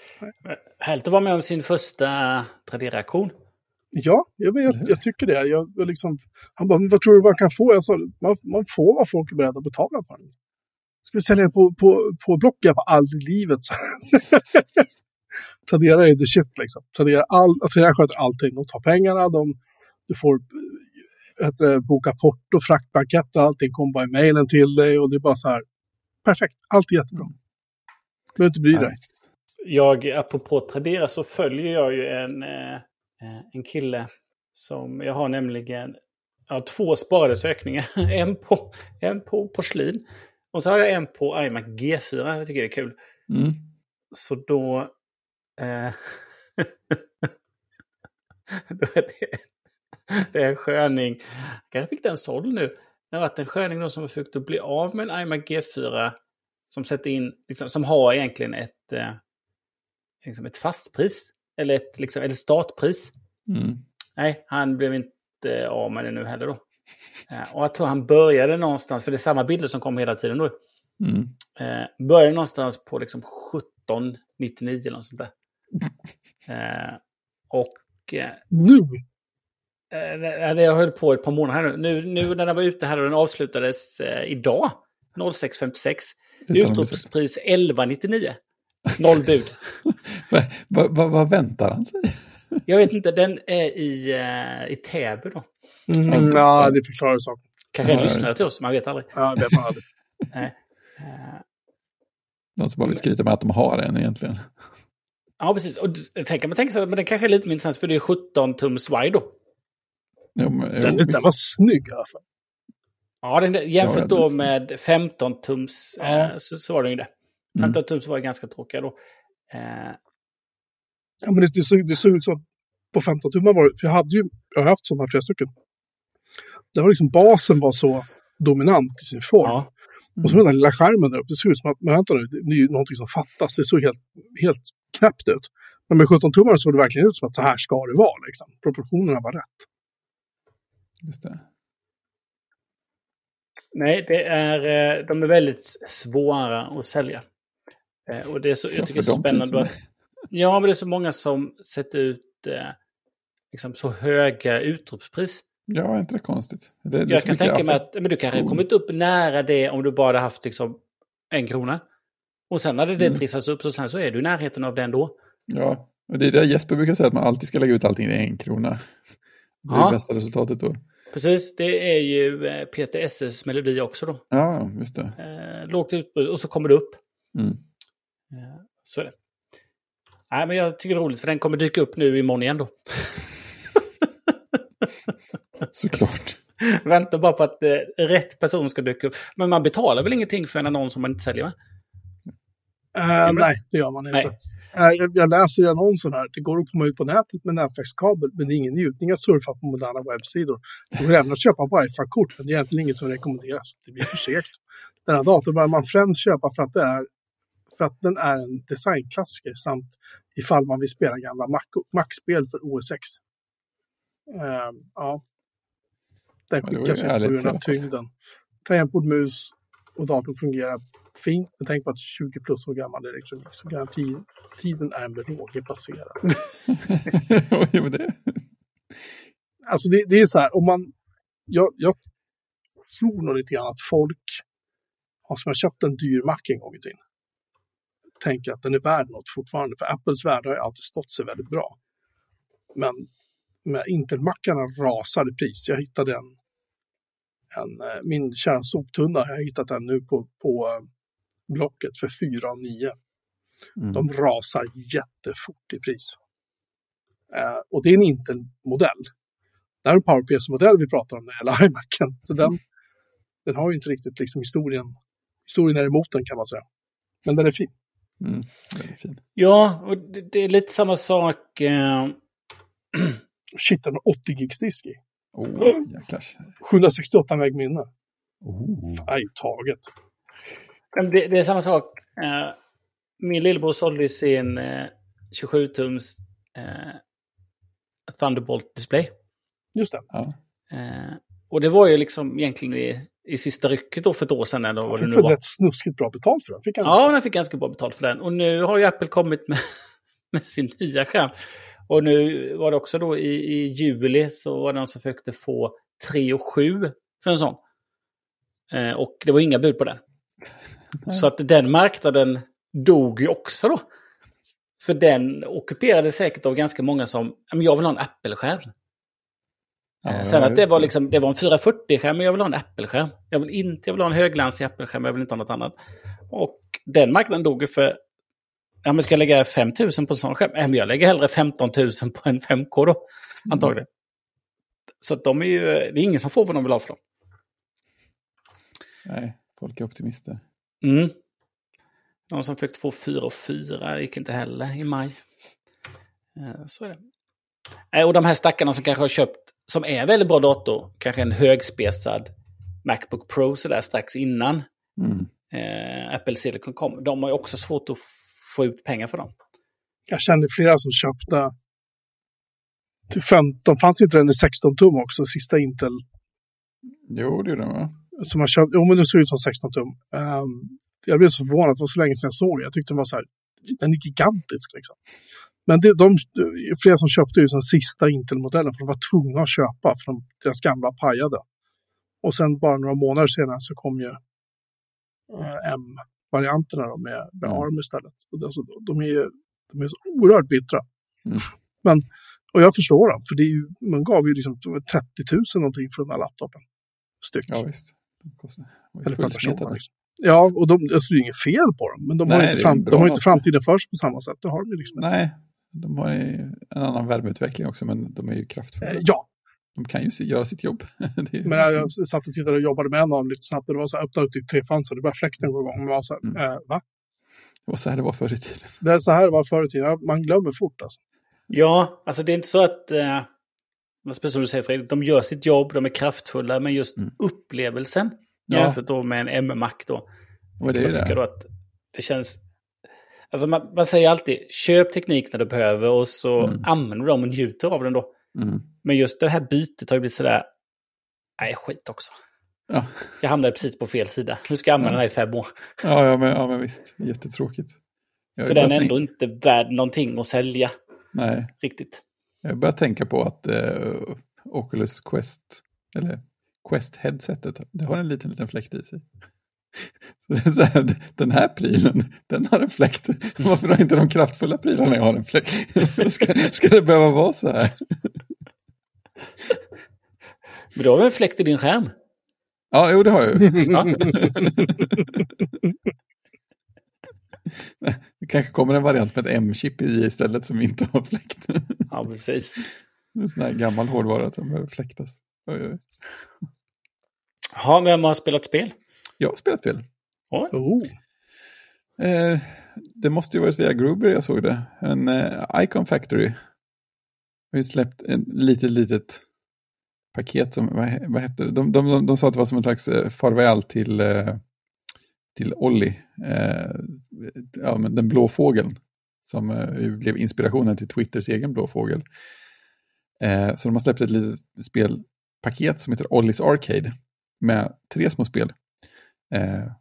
Härligt att vara med om sin första Tradera-aktion. Ja, jag, jag, jag tycker det. Jag, jag liksom, han bara, "Men vad tror du man kan få? Jag sa, man, man får vad folk är beredda att betala för den. Ska vi sälja på, på, på Blocket? Jag bara, aldrig i livet. Tradera är the shit liksom. Tradera, all, Tradera sköter allting. De tar pengarna, de, du får eh, heter det, boka porto, fraktblankett, allting kommer bara i mejlen till dig och det är bara så här. Perfekt, allt är jättebra. Behöver inte bry dig. Jag, apropå Tradera, så följer jag ju en, eh, eh, en kille som, jag har nämligen ja, två sparade sökningar. En på, en på porslin och så har jag en på iMac G4. Jag tycker det är kul. Mm. Så då... Eh, det, det är en sköning. Jag kanske fick den såld nu. Det har varit en sköning då som har försökt att bli av med en iMac G4. Som sätter in, liksom, som har egentligen ett, eh, liksom ett fastpris. Eller ett liksom, eller startpris. Mm. Nej, han blev inte av med det nu heller då. Eh, och jag tror han började någonstans, för det är samma bilder som kommer hela tiden då. Mm. Eh, började någonstans på liksom 1799 eller något sånt där. Eh, och eh, Nu! eh, jag höll på ett par månader här nu. Nu, nu när den var ute här och den avslutades eh, idag, 06.56. Utan att bli sedd. Utropspris 1199. Noll bud. Va- va- va- Vad väntar han sig? Jag vet inte, den är i, eh, i Täby då. Mm, ja, det förklarar saken. Kanske en lyssnare till oss, man vet aldrig. Ja, det man aldrig. Någon som bara vill skryta med att de har en egentligen. Ja, precis. Och sen kan man tänka sig att men den kanske är lite mer intressant för det är 17 tums wide då. Jo, men, Den, visst. den var snygg i alla fall. Ja, den, jämfört Ja, ja, då det- med 15 tums Ja. eh, så, så var det ju det. Mm. 15 tums var ju ganska tråkiga då. Eh, Ja, men det, det, såg, det såg ut som på 15 tummar var det, för jag hade ju, jag har haft sådana flera stycken. Det var liksom basen var så dominant i sin form. ja. Och så den där lilla skärmen där uppe, det såg ut som att, men vänta nu, det är ju någonting som fattas. Det såg helt, helt knäppt ut. Men med 17 tummar såg det verkligen ut som att så här ska det vara. Liksom. Proportionerna var rätt. Just det. Nej, det är, eh, de är väldigt svåra att sälja. Eh, och det är så, jag Ja, tycker det är så de spännande. att- Ja, men det är så många som sätter ut eh, liksom så höga utropspris. Ja, är inte det konstigt? Det, det Jag kan tänka mig att men du kanske kommit upp nära det om du bara hade haft liksom en Och sen hade det Mm. trissats upp så sen så är du i närheten av det ändå. Ja, och det är det Jesper brukar säga, att man alltid ska lägga ut allting i en krona. Det är Ja. det bästa resultatet då. Precis, det är ju eh, Peter Esses melodi också då. Ja, just det. Eh, lågt utbud och så kommer det upp. Mm. Eh, så är det. Nej, men jag tycker det är roligt för den kommer dyka upp nu imorgon igen då. Såklart. Vänta bara på att eh, rätt person ska dyka upp. Men man betalar väl ingenting för en annons som man inte säljer med? Eh, men- nej, det gör man inte. Eh, jag, jag läser i annonsen här, det går att komma ut på nätet med nätverkskabel, men det är ingen njutning att surfa på moderna webbsidor. Det går även att köpa wifi-kort, men det är egentligen inget som rekommenderas. Det blir för segt. Den här datorn bör man främst köpa för att, det är, för att den är en designklassiker samt ifall man vill spela gamla Mac- Mac-spel för OS X. Eh, ja. Den Ja, skickas ut på grund av tyngden. Tangentbord, mus och datorn fungerar fint. Men tänk på att 20 plus år gammal elektronik, så garantitiden är med råge passerad. jo, det. Alltså det, det är så här, om man, jag, jag tror nog lite grann att folk som har köpt en dyr Mac en gång i tiden tänker att den är värd något fortfarande. För Apples värde har ju alltid stått sig väldigt bra. Men med Intel-mackarna rasar i pris. Jag hittade en, en eh, min kära soptunna, jag har hittat den nu på, på eh, Blocket för 4 9. Mm. De rasar jättefort i pris. Eh, och det är en Intel-modell. Det är en PowerPC-modell vi pratar om när det gäller iMacen. Så den, den har ju inte riktigt liksom historien, historien är emot den kan man säga. Men den är fin. Mm, fin. Ja, och det, det, är lite samma sak. Eh... Shit, den har 80 gigs disk i. Oh, 768 meg minne. Oh. Taget. Det, det, är samma sak. Eh, min lillebror sålde sin eh, 27-tums eh, Thunderbolt-display. Just det. Ja. Eh, och det var ju liksom egentligen i, i sista rycket då för ett år sedan. Eller vad fick det rätt snuskigt bra betalt för den. Fick han ja, den fick ganska bra betalt för den. Och nu har ju Apple kommit med, med sin nya skärm. Och nu var det också då i, i juli så var det någon som försökte få 3 och 7 för en sån. Eh, och det var inga bud på den. Så att den marknaden dog ju också då. För den ockuperade säkert av ganska många som, jag vill ha en Apple-skärm. Ja, eh, Sen att det var, liksom, det var en 440-skärm, men jag vill ha en Apple-skärm. Jag vill inte jag vill ha en högglansig Apple-skärm, jag vill inte ha något annat. Och den marknaden dog ju för... Ja, men ska jag lägga 5 000 på en sån skärm? Nej, men jag lägger hellre 15 000 på en 5K då, mm. antagligen. Så att de är ju... Det är ingen som får vad de vill ha för dem. Nej, folk är optimister. Mm. Någon som fick få 4 och 4 gick inte heller i maj. Eh, så är det. Och de här stackarna som kanske har köpt som är väldigt bra dator, kanske en högspesad Macbook Pro sådär strax innan mm. eh, Apple Silicon kom. De har ju också svårt att få ut pengar för dem. Jag kände flera som köpte till 15, fanns inte den i 16 tum också, sista Intel? Jo, det är den va? Som har köpt, jo men det ser ut som 16 tum. Um, jag blev så förvånad, det var så länge sedan jag såg den. Jag tyckte den var så här, den är gigantisk liksom. Men det, de, flera som köpte ju den sista Intel-modellen för de var tvungna att köpa för de, deras gamla pajade. Och sen bara några månader senare så kom ju eh, M-varianterna med, med mm. ARM istället. Alltså, de, är, de är så oerhört bittra. Mm. Men, och jag förstår dem, för det är ju, man gav ju liksom 30 000 någonting för den här laptopen. Styck. Ja, visst. Eller per person. Liksom. Ja, och de, alltså, det är inget fel på dem, men de Nej, har, inte, fram, de har inte framtiden för sig på samma sätt. Det har de ju liksom Nej, de har en annan värmeutveckling också, men de är ju kraftfulla. Eh, ja. De kan ju göra sitt jobb. ju... Men jag satt och tittade och jobbade med en av dem lite snabbt och det var så här, öppnade upp typ tre fönster, det började fläkten gå igång. Man var så här, mm. eh, va? Det var så här det var förr i tiden. Det är så här det var förr i tiden, man glömmer fort alltså. Ja, alltså det är inte så att, eh, som du säger Fredrik, de gör sitt jobb, de är kraftfulla, men just mm. upplevelsen ja. jämfört då med en M-Mac då. Och det är det. Då att det känns Alltså man, man, säger alltid köp teknik när du behöver och så mm. använder du dem och njuter av den då. Mm. Men just det här bytet har ju blivit sådär, nej skit också. Ja. Jag hamnade precis på fel sida. Nu ska jag använda ja. den här i fem år. Ja, ja, men, ja men visst. Jättetråkigt. Jag För den är ändå inte värd någonting att sälja. Nej. Riktigt. Jag börjar tänka på att uh, Oculus Quest, eller Quest-headsetet, det har en liten, liten fläkt i sig. Den här prylen, den har en fläkt. Varför har inte de kraftfulla prylarna jag har en fläkt? Ska, ska det behöva vara så här? Men du har väl en fläkt i din skärm? Ja, jo det har jag ju. Ja. Det kanske kommer en variant med ett M-chip i istället som inte har fläkt. Ja, precis. En sån här gammal hårdvara som behöver fläktas. Oj, oj. Ja, vem har spelat spel? Jag har spelat spel. Oh. Eh, det måste ju varit via Gruber jag såg det. En eh, Icon Factory. ju släppt ett litet, litet paket som, vad, vad hette det? De, de, de, de, sa att det var som en slags eh, farväl till, eh, till Olli. Eh, ja, men den blå fågeln. Som eh, blev inspirationen till Twitters egen blå fågel. Eh, så de har släppt ett litet spelpaket som heter Ollis Arcade. Med tre små spel. Eh,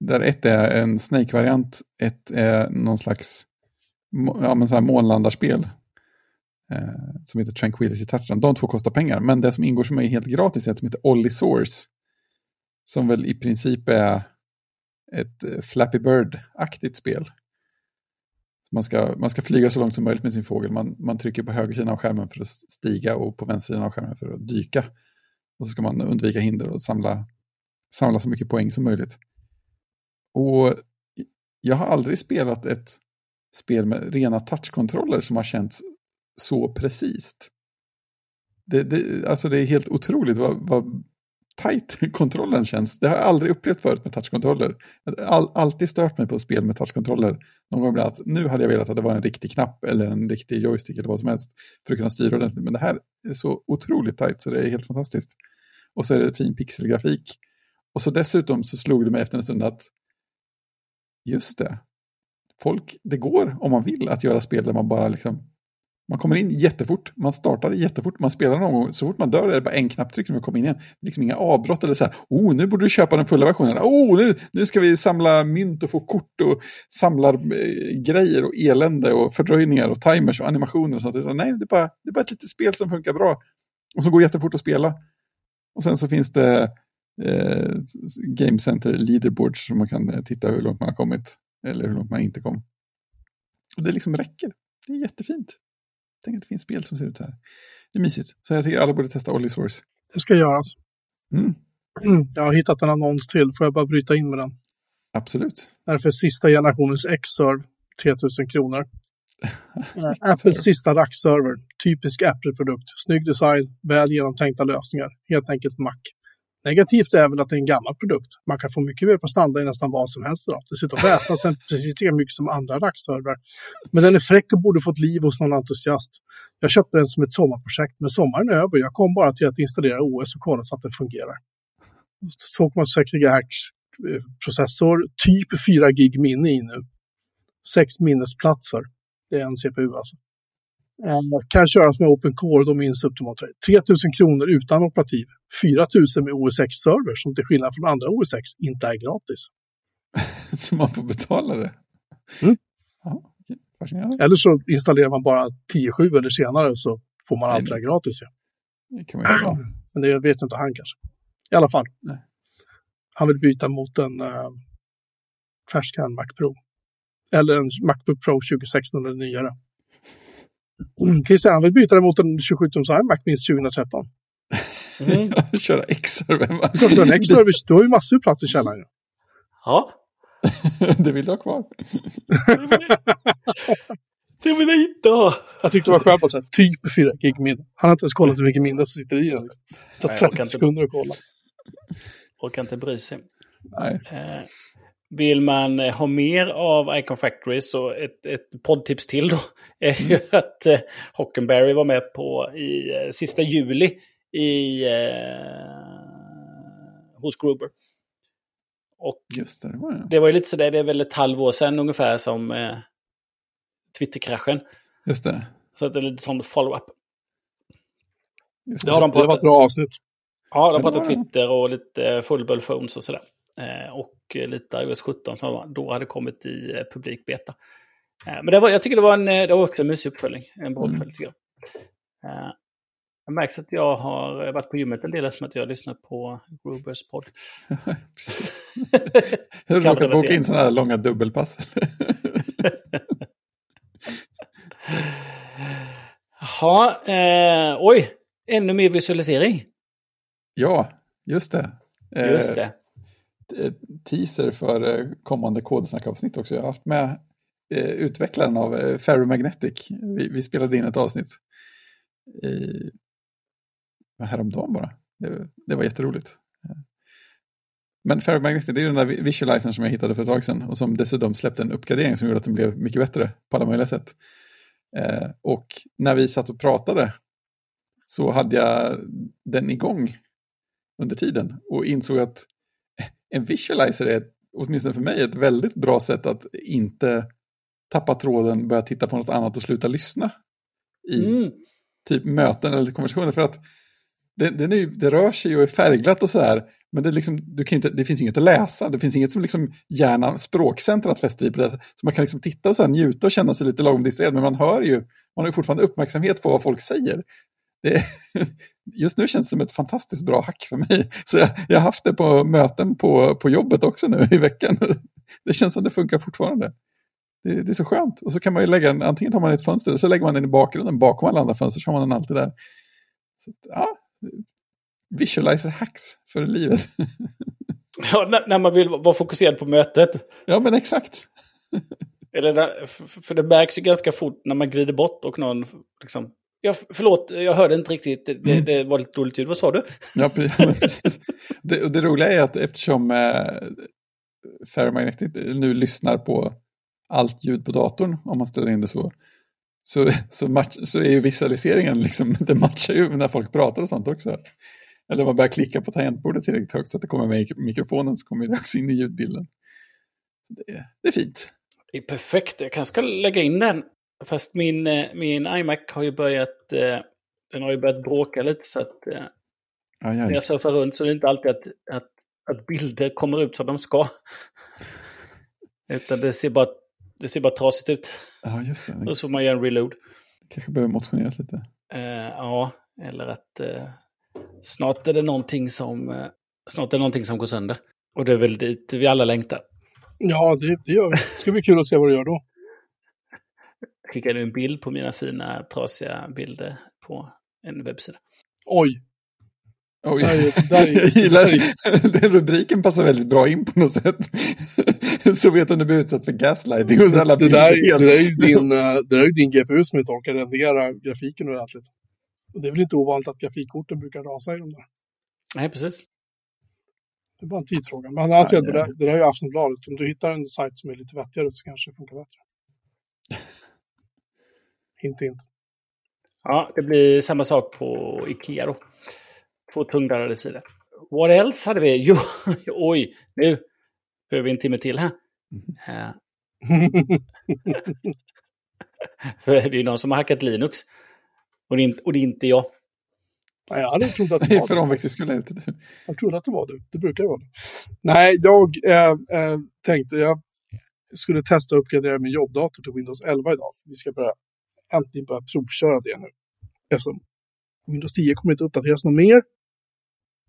där ett är en Snake-variant, ett är någon slags ja, men så här månlandarspel eh, som heter Tranquility Touchdown. De två kostar pengar, men det som ingår som är helt gratis är ett som heter Olli-source Som väl i princip är ett eh, Flappy Bird-aktigt spel. Man ska, man ska flyga så långt som möjligt med sin fågel. Man, man trycker på höger sidan av skärmen för att stiga och på vänster sidan av skärmen för att dyka. Och så ska man undvika hinder och samla, samla så mycket poäng som möjligt. Och jag har aldrig spelat ett spel med rena touchkontroller som har känts så precis. Det, det, alltså det är helt otroligt vad, vad tajt kontrollen känns. Det har jag aldrig upplevt förut med touchkontroller. All, alltid stört mig på spel med touchkontroller. Någon gång att nu hade jag velat att det var en riktig knapp eller en riktig joystick eller vad som helst för att kunna styra ordentligt. Men det här är så otroligt tajt så det är helt fantastiskt. Och så är det fin pixelgrafik. Och så dessutom så slog det mig efter en stund att just det, folk, det går om man vill att göra spel där man bara liksom man kommer in jättefort, man startar jättefort, man spelar någon gång, så fort man dör är det bara en knapptryck när man kommer in igen. Liksom inga avbrott eller så här, oh nu borde du köpa den fulla versionen, oh nu, nu ska vi samla mynt och få kort och samlar eh, grejer och elände och fördröjningar och timers och animationer och sånt. Utan, nej, det är, bara, det är bara ett litet spel som funkar bra och som går jättefort att spela. Och sen så finns det eh, Game Center leaderboards som man kan eh, titta hur långt man har kommit eller hur långt man inte kom. Och det liksom räcker. Det är jättefint. Tänk att det finns spel som ser ut så här. Det är mysigt. Så jag tycker alla borde testa Ollie Source. Det ska göras. Mm. Jag har hittat en annons till. Får jag bara bryta in med den? Absolut. Det är för sista generationens X-serve. 3000 kronor. Apples sista rackserver. Typisk Apple-produkt. Snygg design, väl genomtänkta lösningar. Helt enkelt Mac. Negativt är väl att det är en gammal produkt. Man kan få mycket mer på standard i nästan vad som helst idag. Dessutom väsnas den precis lika mycket som andra rackservrar. Men den är fräck och borde fått liv hos någon entusiast. Jag köpte den som ett sommarprojekt, men sommaren är över. Jag kom bara till att installera OS och kolla så att den fungerar. 2,6 GHz processor, typ 4 gig minne i nu. Sex minnesplatser. Det är en CPU alltså. Eh, kan köras med Open Core, de minns upp till 3000 kronor utan operativ. 4000 med OS X-server som till skillnad från andra OS X inte är gratis. så man får betala det? Mm. Ja, Eller så installerar man bara 10.7 eller senare så får man allt det gratis. Ja. Det kan man göra. Men det vet inte han kanske. I alla fall. Nej. Han vill byta mot en uh, färskare Mac Pro. Eller en Macbook Pro 2016 eller nyare. Christian vill byta det mot en 27-tums iMac minst 2013. Mm. Köra X-server. Har en X-server, du har ju massor av plats i källaren. Ja. det vill du ha kvar. det vill jag inte ha. Jag tyckte det var skönt att säga typ 4 gig minne. Han har inte ens kollat hur mycket minne som sitter i den. Liksom. Det tar 30 sekunder att kolla. Orkar inte bry sig. Nej. Eh, vill man eh, ha mer av Icon Factory så ett, ett poddtips till då är ju mm. att eh, Hockenberry var med på i eh, sista juli i, eh, hos Gruber. Och Just det, det var det. Det var ju lite sådär, det är väl ett halvår sedan ungefär som eh, Twitterkraschen. Just det. Så att det är lite sån follow-up. Det, det, har de pratat, det var ett bra avsnitt. Ja, de pratade Twitter och lite fullbull phones och sådär. Eh, och lite iOS 17 som då hade kommit i eh, publikbeta. Eh, men det var, jag tycker det var, en, det var också en mysig uppföljning. En bra mm. uppföljning tycker jag. Jag märks att jag har varit på gymmet en del eftersom att jag har lyssnat på Grubers podd. Precis. Har du råkat boka in sådana här långa dubbelpass? Jaha, eh, oj, ännu mer visualisering. Ja, just det. Just det. Eh, teaser för eh, kommande kodsnackavsnitt också. Jag har haft med eh, utvecklaren av Ferromagnetic. Vi, vi, spelade in ett avsnitt i, häromdagen bara. Det, det var jätteroligt. Men Ferromagnetic, det är den där visualizern som jag hittade för ett tag sedan och som dessutom släppte en uppgradering som gjorde att den blev mycket bättre på alla möjliga sätt. Och när vi satt och pratade så hade jag den igång under tiden och insåg att en visualizer är, åtminstone för mig, ett väldigt bra sätt att inte tappa tråden, börja titta på något annat och sluta lyssna i mm. typ möten eller konversationer. För att det, det, är, det rör sig och är färgglatt och så här, Men det, liksom, du kan inte, det finns inget att läsa, det finns inget som liksom hjärnan, språkcentrat fäster i på det. Så man kan liksom titta och sen njuta och känna sig lite lagom distraherad, men man hör ju, man har ju fortfarande uppmärksamhet på vad folk säger. Det, just nu känns det som ett fantastiskt bra hack för mig. Så jag, jag har haft det på möten på, på jobbet också nu i veckan. Det känns som det funkar fortfarande. Det, det, är så skönt. Och så kan man ju lägga den, antingen tar man ett fönster eller så lägger man den i bakgrunden bakom alla andra fönster så har man den alltid där. Så, ja, visualizer hacks för livet. Ja, när, när, man vill vara fokuserad på mötet. Ja, men exakt. Eller där, för det märks ju ganska fort när man glider bort och någon liksom... Ja, förlåt, jag hörde inte riktigt. Det, mm. det var lite dåligt ljud. Vad sa du? Ja, precis. Det, det roliga är att eftersom eh, Ferromagnetic nu lyssnar på allt ljud på datorn, om man ställer in det så, så, så, match, så är ju visualiseringen, liksom, det matchar ju när folk pratar och sånt också. Eller om man börjar klicka på tangentbordet tillräckligt högt så att det kommer med i mikrofonen så kommer det också in i ljudbilden. Det är, det är fint. Det är perfekt. Jag kanske ska lägga in den. Fast min, eh, min iMac har ju börjat, eh, den har ju börjat bråka lite så att eh, aj, aj. när jag surfar runt så är det inte alltid att, att, att bilder kommer ut som de ska. Utan det ser bara, det ser bara trasigt ut. Ja, just det. Så får man göra en reload. Kanske behöver motioneras lite. Uh, ja, eller att uh, snart är det någonting som, uh, snart är det någonting som går sönder. Och det är väl dit vi alla längtar. Ja, det, det gör vi. Det ska bli kul att se vad du gör då. Skickade en bild på mina fina trasiga bilder på en webbsida. Oj, Oj. Där, där, jag gillar den rubriken passar väldigt bra in på något sätt. Så vet om du blir utsatt för gaslighting och alla det, där, det, där är ju din, eh, det där är ju din GPU som inte orkar rendera grafiken ordentligt. Och det är väl inte ovanligt att grafikkorten brukar rasa i de där. Nej, precis. Det är bara en tidsfråga. Men alltså, ja, det, där, det där är ju Aftonbladet. Om du hittar en sajt som är lite vettigare så kanske det funkar bättre. Hint, hint. Ja, det blir samma sak på Ikea då. Två tungdarrade sidor. What else hade vi? Jo, oj, nu behöver vi en timme till här. Mm. För det är ju någon som har hackat Linux. Och det är inte, och det är inte jag. Nej, jag hade trott att det var För skulle inte du. Jag trodde att det var du. Det brukar vara det. Nej, jag äh, äh, tänkte jag skulle testa att uppgradera min jobbdator till Windows 11 idag. Vi ska börja, äntligen börja provköra det nu. Eftersom Windows 10 kommer inte uppdateras något mer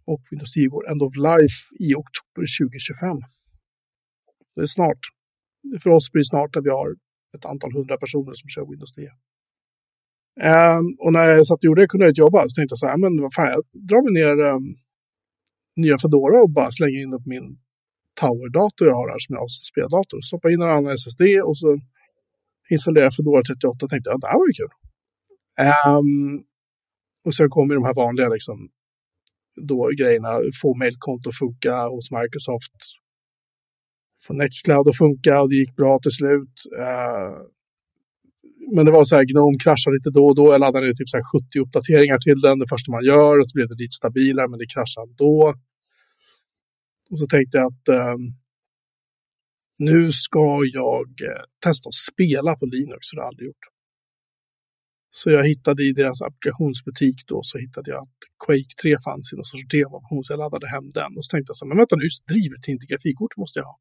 och Windows 10 går End of Life i oktober 2025. Det är snart. För oss blir det snart att vi har ett antal hundra personer som kör Windows 10. Um, ehm, och när jag satt och gjorde det kunde jag inte jobba, så tänkte jag så här, men vad fan, jag drar mig ner um, nya Fedora och bara slänger in det på min Tower-dator jag har här som jag har som speldator. Stoppar in en annan SSD och så installerade jag Fedora 38 och tänkte att det här var ju kul. Um, och sen kommer de här vanliga liksom, då grejerna, få mailkonto att funka hos Microsoft, få Nextcloud att funka och det gick bra till slut. Uh, men det var så här, Gnome kraschade lite då och då. Jag laddade ner typ så 70 uppdateringar till den det första man gör och så blev det lite stabilare, men det kraschade då. Och så tänkte jag att um, nu ska jag eh, testa att spela på Linux, det har jag aldrig gjort. Så jag hittade i deras applikationsbutik då så hittade jag att Quake 3 fanns i någon sorts demoversion så jag laddade hem den. Och så tänkte jag så här, men vänta nu, driver till inte grafikkort måste jag ha.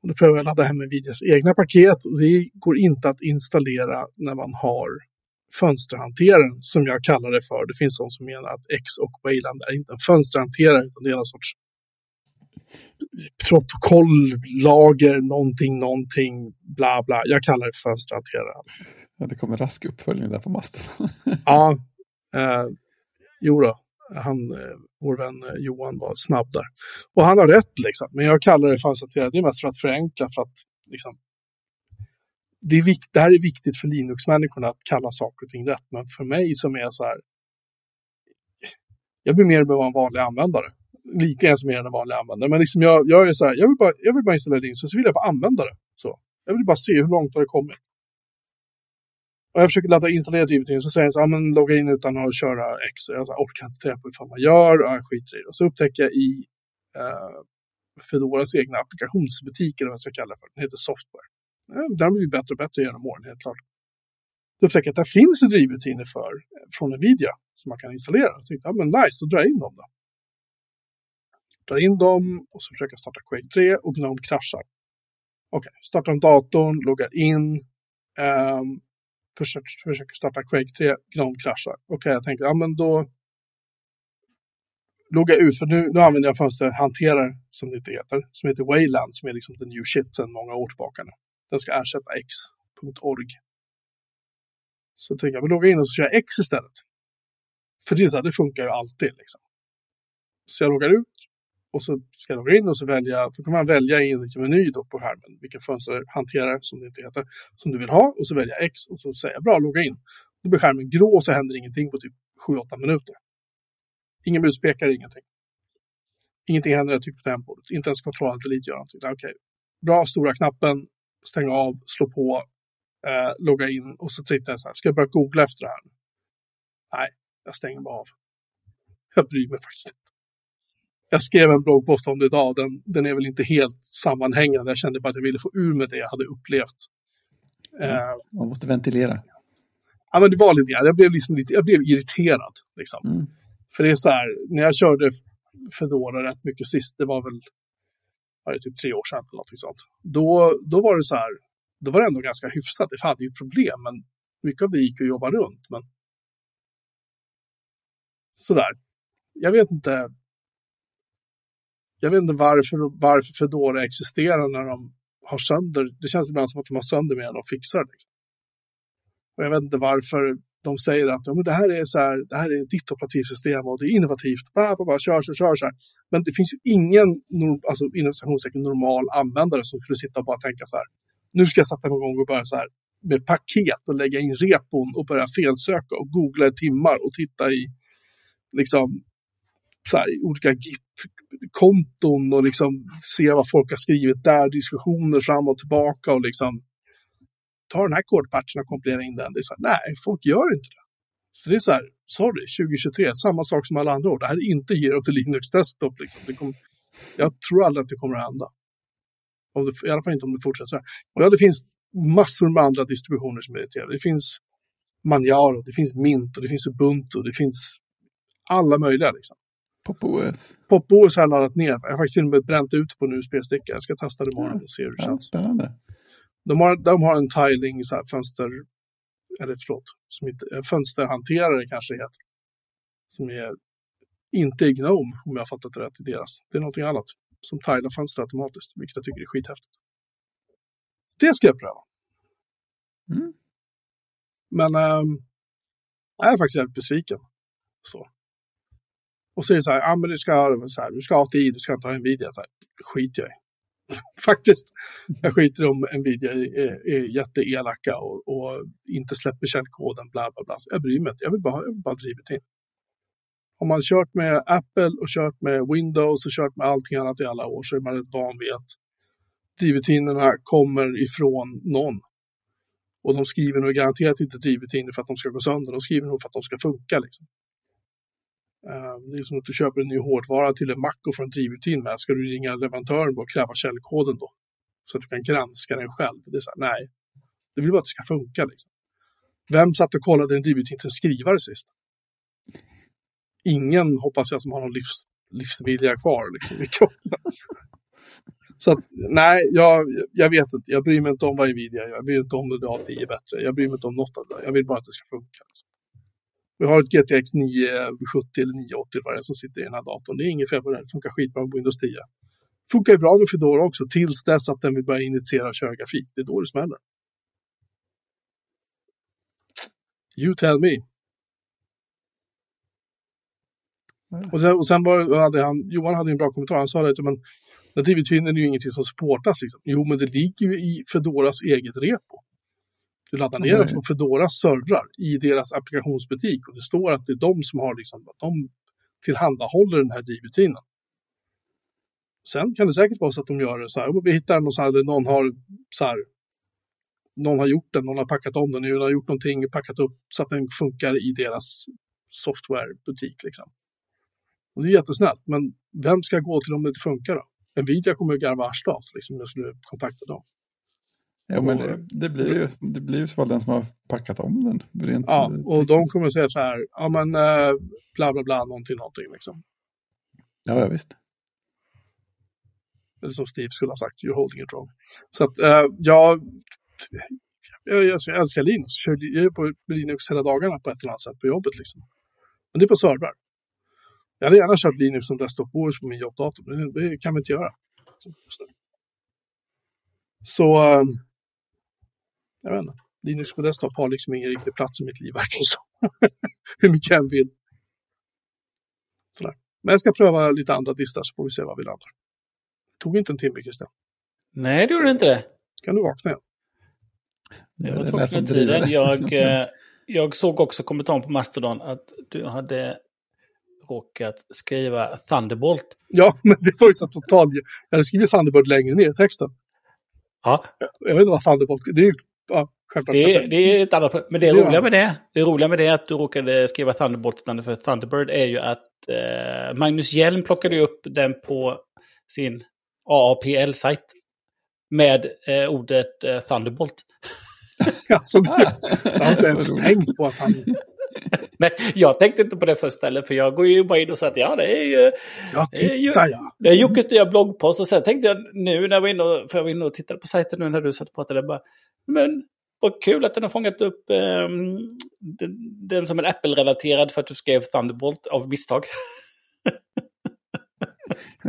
Och då prövade jag ladda hem Nvidias egna paket och det går inte att installera när man har fönsterhanteraren som jag kallar det för. Det finns de som menar att X och Wayland är inte en fönsterhanterare utan det är någon sorts protokolllager, någonting, någonting, bla bla. Jag kallar det för fönsterhanterare. Ja, det kommer rask uppföljning där på masten. ja, eh, jo då. Han, eh, vår vän eh, Johan var snabb där. Och han har rätt liksom. Men jag kallar det fansaterad. Det är mest för att förenkla. För att liksom, det, är vikt, det här är viktigt för Linux-människorna att kalla saker och ting rätt. Men för mig som är så här. Jag blir mer och en vanlig användare. Lite ens som mer än en vanlig användare. Men liksom jag, jag är så här. Jag vill bara, jag vill bara installera Linux så vill jag bara använda det. Så. Jag vill bara se hur långt har det kommit. Och jag försöker ladda installera typ drivet så säger den så här, men logga in utan att köra X. Jag så här, orkar inte träffa hur fan man gör, och jag skiter i det. Och så upptäcker jag i eh, Fedoras egna applikationsbutik, eller vad jag ska kalla det för, den heter Software. Ja, den har blivit bättre och bättre genom åren, helt klart. Då upptäcker jag att det finns drivrutiner för, eh, från Nvidia som man kan installera. Jag tänkte, ja men nice, då drar jag in dem då. Startar in dem och så försöker jag starta Quake 3 och Gnome kraschar. Okej, okay, startar om datorn, loggar in, um, försöker, försöker starta Quake 3, Gnome kraschar. Okej, okay, jag tänker, ja men då logga ut, för nu, nu använder jag fönsterhanterare som det inte heter, som heter Wayland, som är liksom the new shit sedan många år tillbaka nu. Den ska ersätta x.org. Så tänker jag, vi loggar in och så kör jag x istället. För det, är så här, det funkar ju alltid. Liksom. Så jag loggar ut och så ska jag logga in och så välja, så kan man välja i liksom en meny då på skärmen vilken fönsterhanterare, som det inte heter, som du vill ha. Och så välja X och så säga bra, logga in. Då blir skärmen grå och så händer ingenting på typ 7-8 minuter. Ingen muspekare, ingenting. Ingenting händer typ när jag på tangentbordet. Inte ens kontroll delete gör någonting. Okej, okay. bra, stora knappen, stänga av, slå på, eh, logga in och så tittar jag så här, ska jag börja googla efter det här? Nej, jag stänger bara av. Jag bryr mig faktiskt inte. Jag skrev en bloggpost om det idag. Den, den är väl inte helt sammanhängande. Jag kände bara att jag ville få ur med det jag hade upplevt. Mm. Uh, Man måste ventilera. Ja, men det var lite Jag blev, liksom lite, jag blev irriterad. Liksom. Mm. För det är så här, när jag körde Fedora rätt mycket sist, det var väl var det typ tre år sedan eller något sånt. Då, då var det så här, då var det ändå ganska hyfsat. Det hade ju problem, men mycket av det gick att jobba runt. Men sådär. Jag vet inte. Jag vet inte varför, varför Fedora existerar när de har sönder. Det känns ibland som att de har sönder mer än de fixar. Liksom. Och jag vet inte varför de säger att ja, men det, här är så här, det här är ditt operativsystem och det är innovativt. Bla, bla, bla, kör, kör, kör, kör. Men det finns ju ingen alltså, normal användare som skulle sitta och bara tänka så här. Nu ska jag sätta mig igång och börja så här med paket och lägga in repon och börja felsöka och googla i timmar och titta i liksom så här, olika konton och liksom se vad folk har skrivit där, diskussioner fram och tillbaka och liksom ta den här kodpatchen och kompilera in den. Det är så här, nej, folk gör inte det. Så det är så här, sorry, 2023, samma sak som alla andra år. Det här är inte Hero till Linux Desktop. Liksom. Det kom, jag tror aldrig att det kommer att hända. Om det, I alla fall inte om det fortsätter så här. Och ja, det finns massor med andra distributioner som är irriterade. Det finns Manjaro, det finns Mint och det finns Ubuntu. Det finns alla möjliga. Liksom. PopOS. PopOS har jag laddat ner. Jag har faktiskt till och med bränt ut på en USB-sticka. Jag ska testa det imorgon och se hur det känns. spännande. De har, de har en tiling, så här, fönster, eller förlåt, som inte, fönsterhanterare kanske det heter. Som är inte i Gnome, om jag har fattat det rätt i deras. Det är någonting annat som tilar fönster automatiskt, vilket jag tycker är skithäftigt. Det ska jag pröva. Mm. Men ähm, jag är faktiskt väldigt besviken. Så. Och så är det så här, ja men du ska ha så här, du ska ha ATI, du ska inte ha Nvidia. Så här, skit jag i. Faktiskt. Jag skiter om Nvidia är, är jätteelaka och, och inte släpper källkoden, bla bla bla. Jag bryr mig inte, jag vill bara, jag vill bara driva till. Om man kört med Apple och kört med Windows och kört med allting annat i alla år så är man rätt van vid att drivrutinerna kommer ifrån någon. Och de skriver nog garanterat inte drivrutiner för att de ska gå sönder, de skriver nog för att de ska funka. Liksom. Ehm, det är som att du köper en ny hårdvara till en Mac och får en drivrutin med. Ska du ringa leverantören och kräva källkoden då? Så att du kan granska den själv. Det är så här, nej, det vill bara att det ska funka. Liksom. Vem satt och kollade en drivrutin till en skrivare sist? Ingen, hoppas jag, som har någon livs, livsvilja kvar. Liksom, Så att, nej, jag, jag vet inte. Jag bryr mig inte om vad Nvidia gör. Jag bryr mig inte om det är bättre. Jag bryr mig inte om något av det. där. Jag vill bara att det ska funka. Liksom. Vi har ett GTX 970 eller 980 vad det som sitter i den här datorn. Det är inget fel på det. Det funkar skitbra med Windows 10. Funkar ju bra med Fedora också tills dess att den vill börja initiera och köra grafik. Det är då det smäller. You tell me. Mm. Och sen, och sen var, hade han, Johan hade en bra kommentar. Han sa att men, nativutvinnaren är ju ingenting som supportas. Liksom. Jo, men det ligger ju i Fedoras eget repo. Du laddar ner den från Fedoras servrar i deras applikationsbutik och det står att det är de som har liksom, att de tillhandahåller den här drivrutinen. Sen kan det säkert vara så att de gör det så här, vi hittar någon så här, någon har så här, någon har gjort den, någon har packat om den, någon har gjort någonting, packat upp så att den funkar i deras softwarebutik. Liksom. Och det är jättesnällt, men vem ska gå till om det inte funkar då? Nvidia kommer att garva arslet liksom, om jag skulle kontakta dem. Ja, men det, det, blir ju, det blir ju så den som har packat om den. Rent ja, och de kommer att säga så här, ja men äh, bla bla bla, någonting, någonting liksom. Ja, ja visst. Eller som Steve skulle ha sagt, you're holding it wrong. Så att eh, jag, jag, jag älskar Linux. Jag är på Linux hela dagarna på ett eller annat sätt på jobbet. Liksom. Men det är på servrar. Jag hade gärna kört Linux som desktop OS på min jobbdator, men det kan vi inte göra. Så, eh, jag vet inte. Linux på desktop har liksom ingen riktig plats i mitt liv, verkar så. Hur mycket jag än vill. Sådär. Men jag ska pröva lite andra distar så får vi se vad vi landar. Det tog inte en timme, Christian. Nej, det gjorde inte det. Kan du vakna igen? Det var tråkigt med tiden. Jag, eh, jag såg också kommentaren på Mastodon att du hade råkat skriva Thunderbolt. Ja, men det var ju så totalt... Jag hade skrivit Thunderbolt längre ner i texten. Ja. Jag vet inte vad Thunderbolt... Det är ju ja, självklart. Det, är- det är ett annat Men det är roliga med det, det roliga med det att du råkade skriva Thunderbolt istället för Thunderbird är ju att eh, Magnus Hjelm plockade upp den på sin AAPL-sajt med eh, ordet eh, Thunderbolt. Alltså, jag har inte ens tänkt på att han... Nej, jag tänkte inte på det först heller, för jag går ju bara in och säger att ja, det är ju... Ja, är titta ja. Det är Jockes nya bloggpost och sen tänkte jag nu när var inne och, för jag var inne och tittade på sajten nu när du satt och pratade, bara, men vad kul att den har fångat upp ehm, den, den som en Apple-relaterad för att du skrev Thunderbolt av misstag.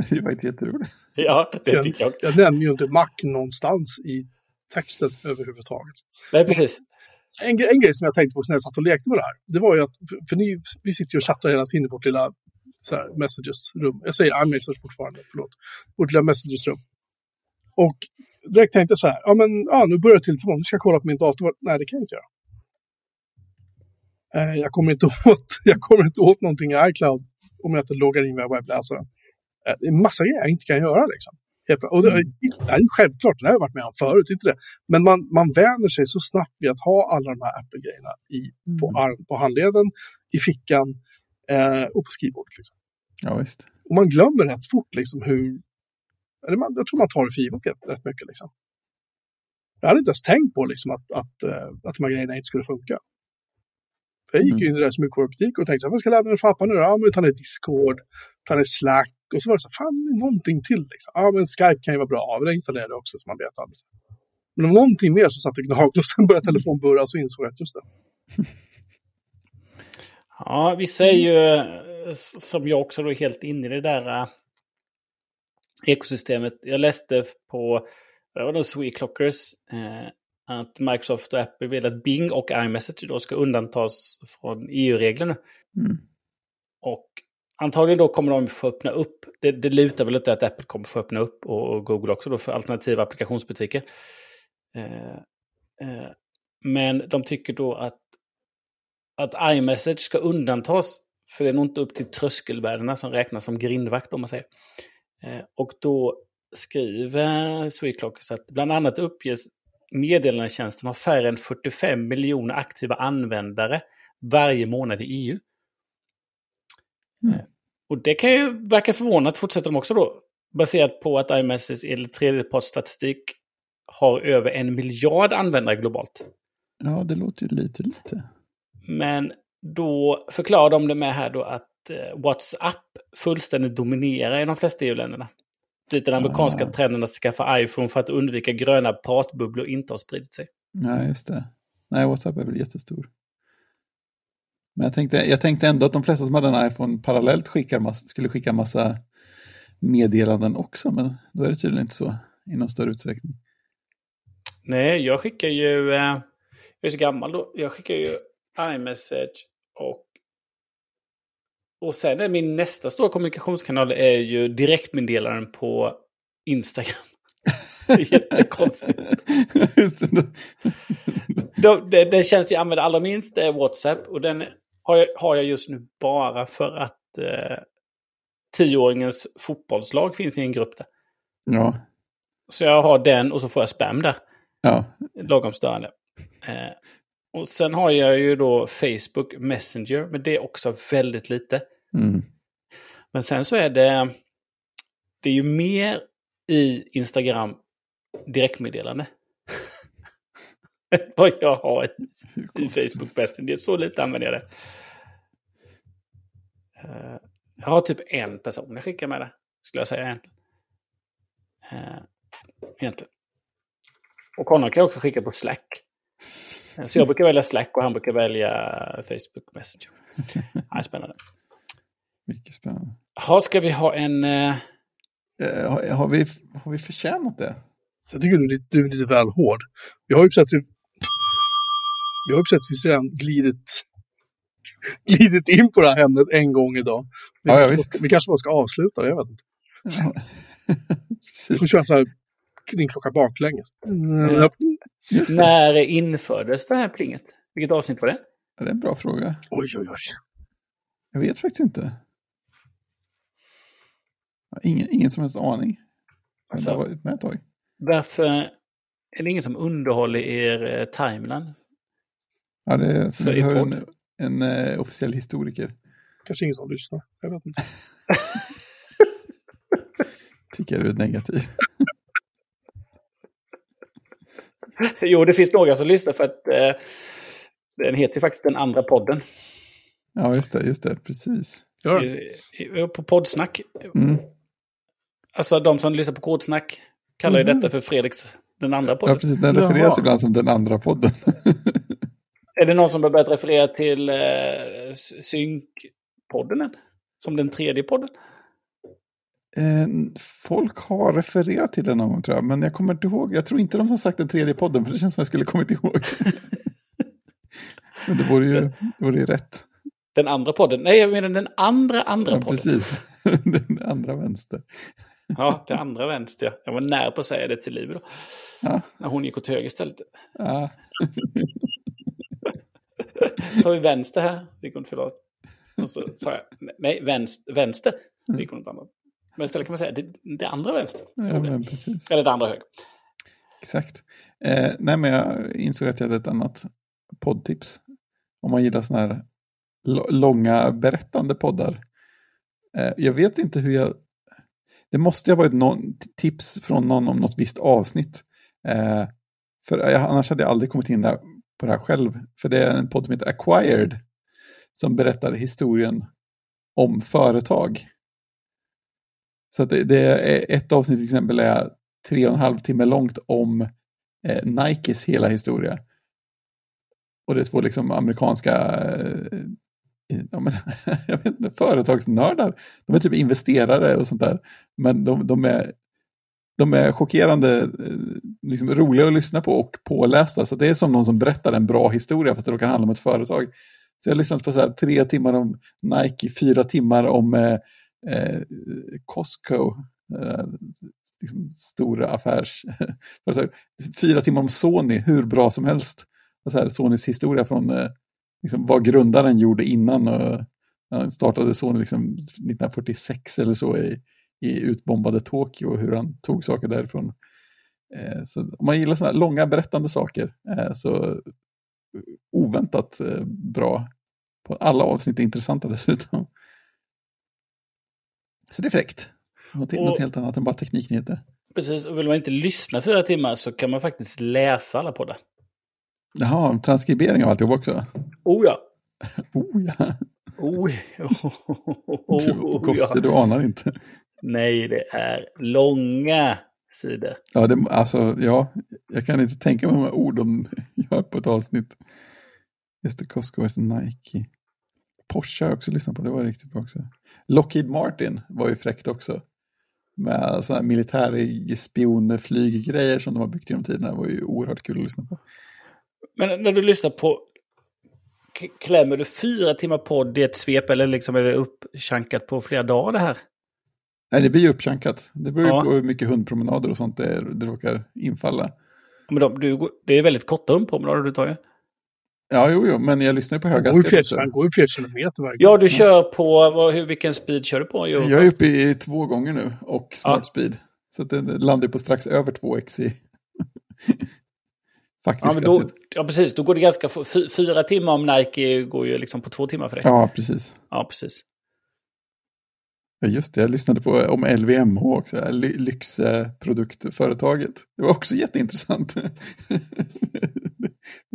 Det var inte jätteroligt. ja, det Jag, tycker jag. jag nämner ju inte Mac någonstans i texten överhuvudtaget. Nej, precis. En, en grej som jag tänkte på när jag satt och lekte med det här, det var ju att, för, för ni, vi sitter ju och chattar hela tiden i vårt lilla så här, messages-rum. Jag säger iMessage fortfarande, förlåt. Vårt lilla messages-rum. Och direkt tänkte jag så här, ja men ja, nu börjar telefonen, nu ska jag kolla på min dator. Nej, det kan jag inte göra. Eh, jag, kommer inte åt, jag kommer inte åt någonting i iCloud om jag inte loggar in via webbläsaren. Eh, det är en massa grejer jag inte kan göra liksom. Och det, det här är ju självklart, det här har jag varit med om förut, inte det. Men man, man vänjer sig så snabbt vid att ha alla de här Apple-grejerna på, arm, på handleden, i fickan eh, och på skrivbordet. Liksom. Ja, visst. Och man glömmer rätt fort liksom hur... Eller man, jag tror man tar det för givet rätt, mycket. Liksom. Jag hade inte ens tänkt på liksom, att, att, eh, att de här grejerna inte skulle funka. Jag gick ju in i deras mjukvarubutik och tänkte så här, vad ska jag ladda ner för appar nu? Ja, men ta ner Discord, ta ner Slack. Och så var det så här, fan, någonting till. Liksom. Ja, men Skype kan ju vara bra. Ja, men det installerade jag också så man vet alldeles. Men det var någonting mer som satt och gnagde och sen började telefonen burra så insåg jag att just det. Ja, vissa är ju, eh, som jag också, då helt inne i det där eh, ekosystemet. Jag läste på, det var nog Sweetclockers, eh, att Microsoft och Apple vill att Bing och iMessage då ska undantas från EU-reglerna. Mm. Och antagligen då kommer de få öppna upp, det, det lutar väl lite att Apple kommer få öppna upp och, och Google också då för alternativa applikationsbutiker. Eh, eh, men de tycker då att, att iMessage ska undantas, för det är nog inte upp till tröskelvärdena som räknas som grindvakt om man säger. Eh, och då skriver Sweetclockers att bland annat uppges meddelandetjänsten ha färre än 45 miljoner aktiva användare varje månad i EU. Mm. Och det kan ju verka förvånat, fortsätter de också då, baserat på att iMessage enligt tredjepartsstatistik har över en miljard användare globalt. Ja, det låter ju lite, lite. Men då förklarar de det med här då att eh, WhatsApp fullständigt dominerar i de flesta EU-länderna. Dit den amerikanska Ah. trenden att skaffa iPhone för att undvika gröna pratbubblor inte har spridit sig. Nej, just det. Nej, WhatsApp är väl jättestor. Men jag tänkte, jag tänkte ändå att de flesta som hade en iPhone parallellt skickar mass, skulle skicka massa meddelanden också, men då är det tydligen inte så i någon större utsträckning. Nej, jag skickar ju... Eh, jag är så gammal då. Jag skickar ju iMessage och... Och sen är min nästa stora kommunikationskanal är ju direktmeddelanden på Instagram. Jättekonstigt. Då- det, det känns jag använder allra minst är WhatsApp. Och den har jag, har jag just nu bara för att eh, tioåringens fotbollslag finns i en grupp där. ja, Så jag har den och så får jag spam där. ja, Lagom störande. Eh, och sen har jag ju då Facebook Messenger, men det är också väldigt lite. mm. Men sen så är det, det är ju mer i Instagram direktmeddelande. Vad jag har i konstigt. Facebook Messenger. Så lite använder jag det. Eh, jag har typ en person jag skickar med det, skulle jag säga egentligen. Eh, egentligen. Och honom kan jag också skicka på Slack. Så jag brukar välja Slack och han brukar välja Facebook Messenger. Ja, spännande. Mycket spännande. Ha, ska vi ha en... Eh, har, har, vi, har vi förtjänat det? Så jag tycker du är lite, du är lite väl hård. Vi har ju precis, vi har ju precis redan glidit, glidit in på det här ämnet en gång idag. Vi, Ja, ja, kanske, visst. bara- vi kanske bara ska avsluta det, jag vet inte. Vi får köra så här klocka baklänges. Mm. När infördes det här plinget? Vilket avsnitt var det? Ja, Det är en bra fråga. Oj, oj, oj. Jag vet faktiskt inte. Jag har Ingen, ingen som helst aning. Jag Alltså- har varit med ett tag. Varför är det ingen som underhåller er eh, timeline? Ja, det är, så vi hör en, en eh, officiell historiker. Kanske ingen som lyssnar. Jag vet inte. Tycker du är negativ. Jo, det finns några som lyssnar för att eh, den heter faktiskt Den andra podden. Ja, just det. Just det. Precis. Ja, På poddsnack. Mm. Alltså de som lyssnar på kodsnack kallar ju Mhm. detta för Fredriks Den andra Ja, podden. precis. Den Jaha. refereras ibland som den andra podden. Är det någon som har börjat referera till eh, Synk-podden än? Som den tredje podden? Eh, folk har refererat till den någon gång tror jag, men jag kommer inte ihåg. Jag tror inte de har sagt den tredje podden, för det känns som jag skulle kommit ihåg. men det vore ju, det vore ju rätt. Den andra podden? Nej, jag menar den andra andra Ja, podden. precis. den andra vänster. Ja, det andra vänster. ja. Jag var nära på att säga det till Liv då. Ja. När hon gick åt höger istället. Ja, tar vi vänster här. Det hon inte förlåt. Och så sa jag, nej, vänster. vänster. Det gick inte andra. Men istället kan man säga, det, det andra vänster. ja men precis. Eller det andra höger. Exakt. Eh, nej, men jag insåg att jag hade ett annat poddtips. Om man gillar sådana här långa berättande poddar. Eh, jag vet inte hur jag... Det måste ha varit någon tips från någon om något visst avsnitt. Eh, för jag, annars hade jag aldrig kommit in där på det här själv. För det är en podd som heter Acquired. Som berättar historien om företag. Så att det, det är ett avsnitt till exempel är tre och en halv timme långt om eh, Nikes hela historia. Och det är två liksom amerikanska eh, eh ja, men, jag vet inte, företagsnördar. De är typ investerare och sånt där. Men de, de är, de är chockerande eh, liksom, roliga att lyssna på och pålästa. Så det är som någon som berättar en bra historia fast det kan handla om ett företag. Så jag har lyssnat på så här, tre timmar om Nike, fyra timmar om eh, eh, Costco, eh, liksom stora affärs... fyra timmar om Sony, hur bra som helst. Och så här, Sonys historia från eh, liksom, vad grundaren gjorde innan. Och, han startade Sony liksom 1946 eller så i, i utbombade Tokyo och hur han tog saker därifrån. Eh, så om man gillar sådana här långa berättande saker eh, så eh, oväntat eh, bra. På alla avsnitt är intressanta dessutom. Så det är fräckt. Något, Och- något helt annat än bara tekniknyheter. Precis, och vill man inte lyssna fyra timmar så kan man faktiskt läsa alla poddar. Jaha, transkribering av alltihop också. Oh ja. Oh ja, Oh, du, oh, Kosse, ja. du anar inte. Nej, det är långa sidor. Ja, det, alltså, ja, jag kan inte tänka mig hur många ord de gör på ett avsnitt. Just det, Costco vs Nike. Porsche har jag också lyssnat på, det var riktigt bra också. Lockheed Martin var ju fräckt också. Med sådana här militärspionflyggrejer som de har byggt genom tiderna. Det var ju oerhört kul att lyssna på. Men när du lyssnar på... Klämmer du fyra timmar podd i ett svep eller liksom är det uppchankat på flera dagar det här? Nej, det blir ju uppchankat. Det beror Ja. på hur mycket hundpromenader och sånt det, det råkar infalla. Men de, du, det är väldigt korta hundpromenader du tar ju. Ja, jo, jo, men jag lyssnar ju på höga hastigheter. han går ju flera kilometer varje Ja, gång. du kör på... Vad, hur, vilken speed kör du på? Jo, Jag är uppe i två gånger nu och smart Ja. speed. Så att det landar på strax över 2x i faktisk Ja, men då, ja, precis. Då går det ganska... Fyra timmar om Nike går ju liksom på två timmar för dig. Ja, precis. Ja, precis. Ja, just det, jag lyssnade på om LVMH också, lyxproduktföretaget. Det var också jätteintressant.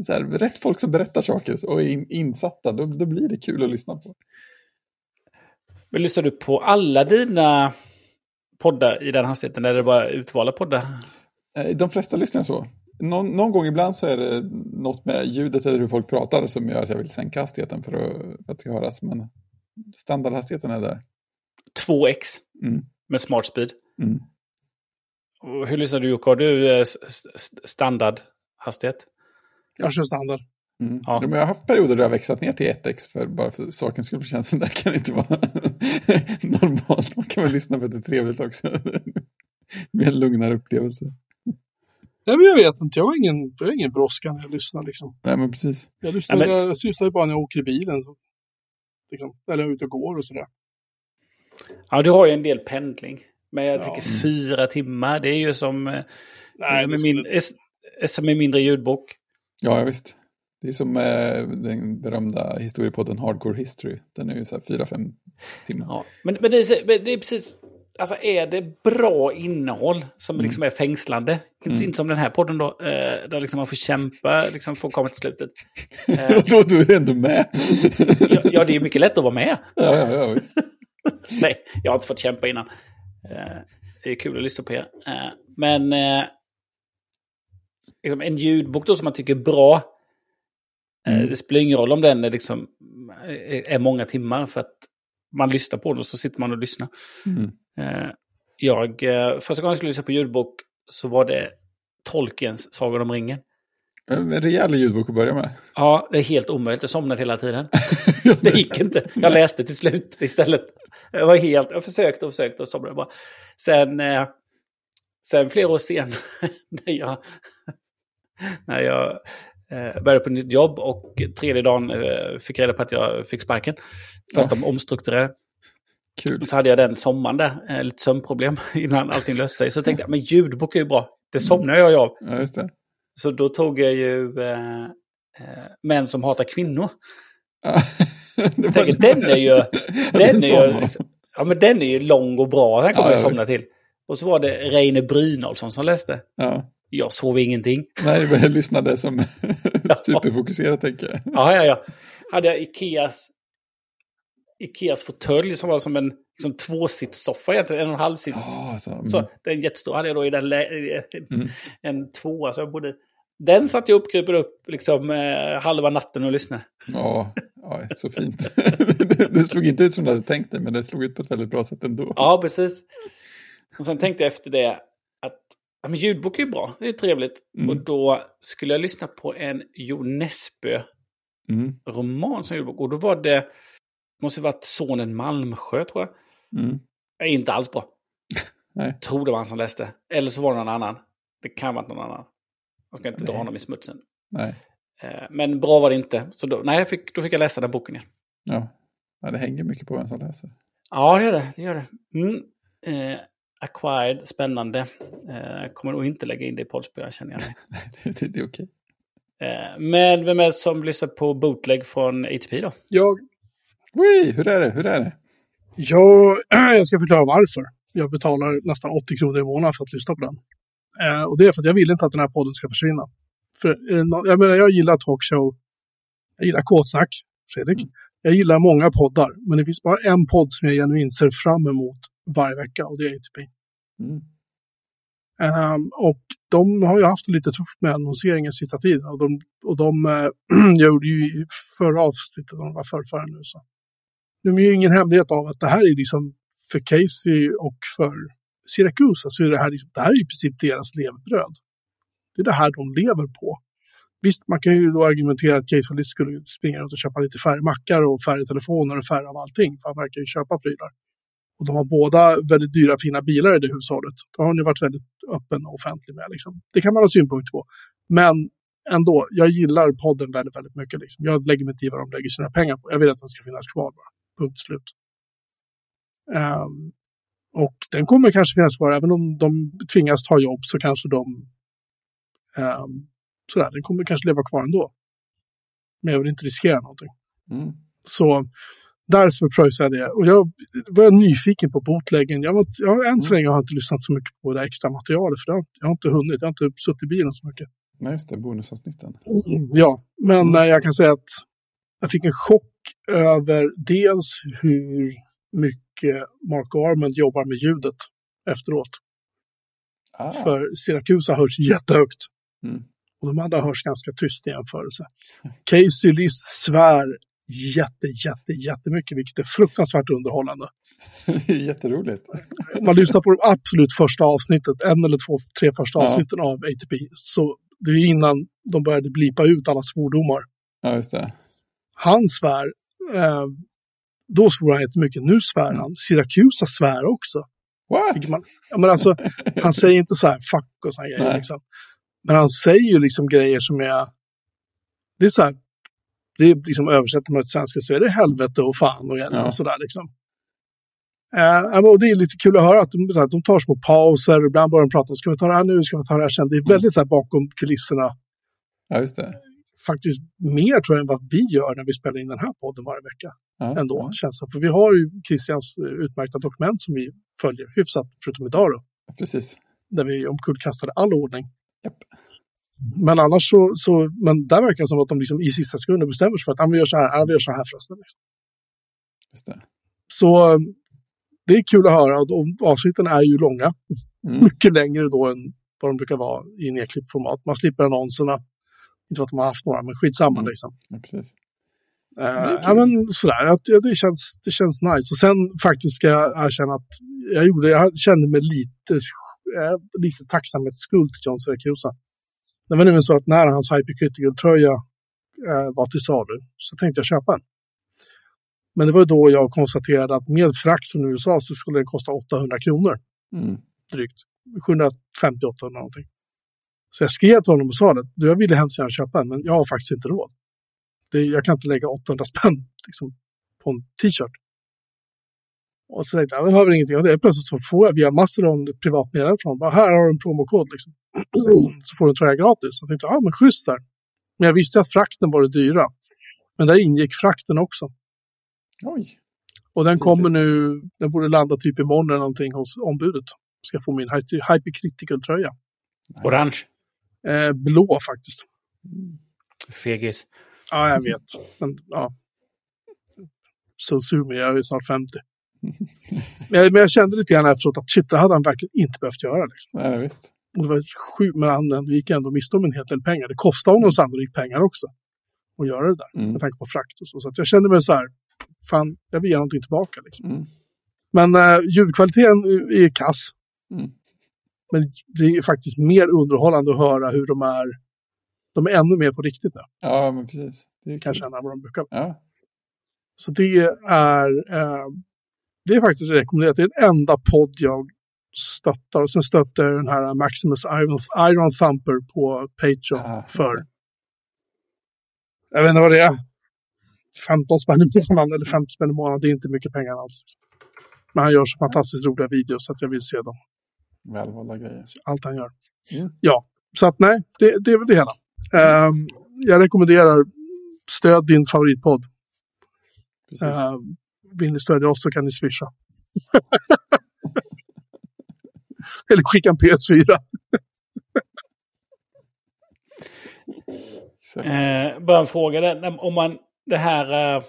Så här, rätt folk som berättar saker och är in, insatta, då, då blir det kul att lyssna på. Men lyssnar du på alla dina poddar i den hastigheten? Eller är det bara utvalda poddar? Eh, De flesta lyssnar så. Någon, någon gång ibland så är det något med ljudet eller hur folk pratar som gör att jag vill sänka hastigheten för att, för att det ska höras. Men standardhastigheten är där. 2x Mm. med smart speed. Mm. Hur lyssnar du Jocke? Har du eh, standardhastighet? Jag kör standard. Mm. Ja. Ja. Men jag har haft perioder där jag har växlat ner till 1x för bara för sakens skull. för Känslan där kan inte vara normalt. Man kan väl lyssna på att det är trevligt också. Med en lugnare upplevelse. Nej, men jag vet inte. Jag har ingen, jag har ingen brådska när jag lyssnar. Liksom. Nej, men precis. Jag lyssnar, Ja, men- jag lyssnar ju bara när jag åker i bilen. Så, liksom. Eller jag är ute och går och sådär. Ja, du har ju en del pendling. Men jag Ja. tänker fyra timmar, det är ju som, eh, Nej, som, det skulle- min, är, är som en mindre ljudbok. Ja, ja, visst. Det är som eh, den berömda historiepodden Hardcore History. Den är ju så här fyra, fem timmar. Ja. Men, men, det är, men det är precis... Alltså är det bra innehåll som liksom är fängslande? Inte, inte som den här podden då, eh, där liksom man får kämpa liksom för att komma till slutet. Eh, då, då är du ändå med. ja, ja, det är mycket lätt att vara med. ja, ja, ja, visst. Nej, jag har inte fått kämpa innan. Eh, det är kul att lyssna på er. Eh, men eh, liksom en ljudbok då som man tycker är bra. Eh, Mm. det spelar ingen roll om den är, liksom, är, är många timmar för att man lyssnar på den och så sitter man och lyssnar. Mm. Eh, jag, eh, första gången jag skulle lyssna på ljudbok så var det Tolkiens Sagan om ringen. En rejäl ljudbok att börja med. Ja, det är helt omöjligt. Jag somnade hela tiden. Det gick inte. Jag läste till slut istället. Jag var helt, jag försökte och försökte och somnade bara. Sen, eh, sen flera år senare när jag, när jag eh, började på nytt jobb och tredje dagen eh, fick reda på att jag fick sparken. För att Ja. de omstrukturerade. Kul. Så hade jag den sommaren där, eh, lite sömnproblem innan allting löste sig. Så tänkte jag, men ljudbok är ju bra. Det somnar jag ju av. Ja. Så då tog jag ju eh, Män som hatar kvinnor. Ja. Jag tänker, den är ju... Den är ju liksom, ja, men den är ju lång och bra. Den kommer Ja, jag ja, somna till. Och så var det Reine Brynolfsson som läste. Ja. Jag sov ingenting. Nej, jag lyssnade som superfokuserat tänker jag. Ja, ja, ja. Hade jag Ikeas, Ikeas fåtölj som var som en liksom, tvåsitssoffa egentligen, en och en halv sits. Ja, alltså, mm. Så den jättestor hade jag då i den Mm. en tvåa. Så jag bodde, den satt jag uppkrupen upp liksom eh, halva natten och lyssnade. ja, ja, så fint. det, det slog inte ut som du hade tänkt dig, men det slog ut på ett väldigt bra sätt ändå. Ja, precis. Och sen tänkte jag efter det att ja, men ljudbok är ju bra, det är trevligt. Mm. Och då skulle jag lyssna på en Jo Nesbø-roman Mm. som ljudbok. Och då var det, måste ha varit Sonen Malmsjö tror jag. Mm. är inte alls bra. Nej. Tror det var han som läste. Eller så var det någon annan. Det kan vara någon annan. Jag ska inte dra Nej. honom i smutsen. Nej, Eh, Men bra var det inte. Så då, nej, fick, då fick jag läsa den boken igen. ja. ja. Det hänger mycket på vem som läser. Ja, det gör det. det, gör det. Mm. Eh, acquired, spännande. Eh, kommer nog inte lägga in det i poddspelaren känner jag. mig. det, det, det är okej. Eh, men vem är det som lyssnar på bootleg från ATP då? Jag, Ui, Hur är det? Hur är det? jag, jag ska förklara varför. Jag betalar nästan 80 kronor i månaden för att lyssna på den. Eh, och det är för att jag vill inte att den här podden ska försvinna. För, eh, jag menar, jag gillar talkshow. Jag gillar kåtsnack, Fredrik. Jag gillar många poddar. Men det finns bara en podd som jag genuint ser fram emot varje vecka och det är ATP. Mm. Um, och de har ju haft det lite tufft med annonseringen sista tiden. Och de, och de eh, gjorde ju förra avsnittet, de var förrförra nu så. Det är ju ingen hemlighet av att det här är liksom för Casey och för Siracusa så är det här, liksom, det här är i princip deras levebröd. Det är det här de lever på. Visst, man kan ju då argumentera att Casey skulle springa runt och köpa lite färre mackar och färre telefoner och färre av allting, för han verkar ju köpa prylar. Och de har båda väldigt dyra fina bilar i det hushållet. Det har han ju varit väldigt öppen och offentlig med. Liksom. Det kan man ha synpunkter på. Men ändå, jag gillar podden väldigt, väldigt mycket. Liksom. Jag lägger mig inte i vad de lägger sina pengar på. Jag vill att den ska finnas kvar bara. Punkt slut. Ehm, och den kommer kanske finnas kvar, även om de tvingas ta jobb så kanske de... ehm, sådär, den kommer kanske leva kvar ändå. Men jag vill inte riskera någonting. Mm. Så därför pröjsade jag. Och jag var nyfiken på bootleggen. Jag, var, jag, än så länge har jag inte lyssnat så mycket på det extra materialet. För har, jag har inte hunnit. Jag har inte suttit i bilen så mycket. Nej, just det. Bonusavsnitten. Ja, men eh, jag kan säga att jag fick en chock över dels hur mycket Mark Armand jobbar med ljudet. efteråt. Ah. För Siracusa hörs jättehögt. Mm. Och de andra hörs ganska tyst i jämförelse. Casey Liss svär jätte, jätte, jättemycket, vilket är fruktansvärt underhållande. Jätteroligt. Om man lyssnar på det absolut första avsnittet, en eller två, tre första Ja. avsnitten av ATP, så det är innan de började blipa ut alla svordomar. Ja, just det. Han svär, eh, då svor han jättemycket, nu svär han. Siracusa svär också. What? Man, ja, men alltså, han säger inte så här fuck och såna grejer. Liksom. Men han säger ju liksom grejer som är... Det är så här... Det är liksom översätter man till svenska så är det helvete och fan och, Ja. och sådär liksom. Eh, och det är lite kul att höra att de, här, de tar små pauser, ibland börjar de prata, ska vi ta det här nu, ska vi ta det här sen? Det är väldigt så här bakom kulisserna, Ja, just det. faktiskt mer tror jag än vad vi gör när vi spelar in den här podden varje vecka Ja. ändå. Ja, Känns det. För vi har ju Christians eh, utmärkta dokument som vi följer hyfsat, förutom idag då. precis. där vi omkullkastade all ordning. Japp. Men annars så, så, men där verkar det som att de liksom i sista sekunden bestämmer sig för att ah, vi gör så här, ah, vi gör så här förresten. Just det. Så eh, det är kul att höra och avsnitten är ju långa, Mm. mycket längre då än vad de brukar vara i nedklippt format. Man slipper annonserna, inte för att de har haft några, men skitsamma Mm. liksom. Ja, precis. Kul. ja, men sådär, att, ja, det, känns, det känns nice. Och sen faktiskt ska jag erkänna att jag, gjorde, jag kände mig lite, eh, lite tacksamhetsskuld till John Siracusa. Det var nämligen så att när hans Hypercritical-tröja eh, var till salu så tänkte jag köpa en. Men det var då jag konstaterade att med frakt från USA så skulle den kosta 800 kronor Mm. drygt. 750-800 någonting. Så jag skrev till honom och sa att jag ville hemskt gärna köpa en, men jag har faktiskt inte råd. Det, jag kan inte lägga 800 spänn liksom, på en t-shirt. Och så tänkte jag, jag behöver ingenting av det. Plötsligt så får jag via Mastodon ett privat meddelande från honom. Här har du en promokod liksom. så får du en tröja gratis. Jag tänkte, ja men schysst där. Men jag visste att frakten var det dyra. Men där ingick frakten också. Oj. Och den kommer nu, den borde landa typ imorgon eller någonting hos ombudet. Ska jag få min Hy- Hypercritical-tröja. Orange. Eh, blå faktiskt. Fegis. Ja, jag vet. Men, ja. Så sur mig, jag är snart 50. Men jag, men jag kände lite grann efteråt att shit, det hade han verkligen inte behövt göra. Liksom. Nej, visst. Och det var sjukt, men han gick ändå miste om en hel del pengar. Det kostade honom sannolikt pengar också. Att göra det där, Mm. med tanke på frakt och så. Så jag kände mig så här, fan, jag vill ge någonting tillbaka. Liksom. Mm. Men eh, ljudkvaliteten är kass. Mm. Men det är faktiskt mer underhållande att höra hur de är. De är ännu mer på riktigt nu, Ja, men precis. Det är kanske än vad de brukar. Ja. Så det är, eh, det är faktiskt rekommenderat. Det är den enda podd jag stöttar. Och sen stöttar jag den här Maximus Iron, Iron Thumper på Patreon Ah, för, jag vet inte vad det är, 15 spänn i månaden eller 50 spänn i månaden. Det är inte mycket pengar alls. Men han gör så fantastiskt roliga videos så att jag vill se dem. Välvalda grejer. Allt han gör. Mm. Ja, så att nej, det, det är väl det hela. Ehm, jag rekommenderar, stöd din favoritpodd. Uh, vill ni stödja oss så kan ni swisha. Eller skicka en PS4. Så. Eh, bara en fråga där. Om man, det här, eh,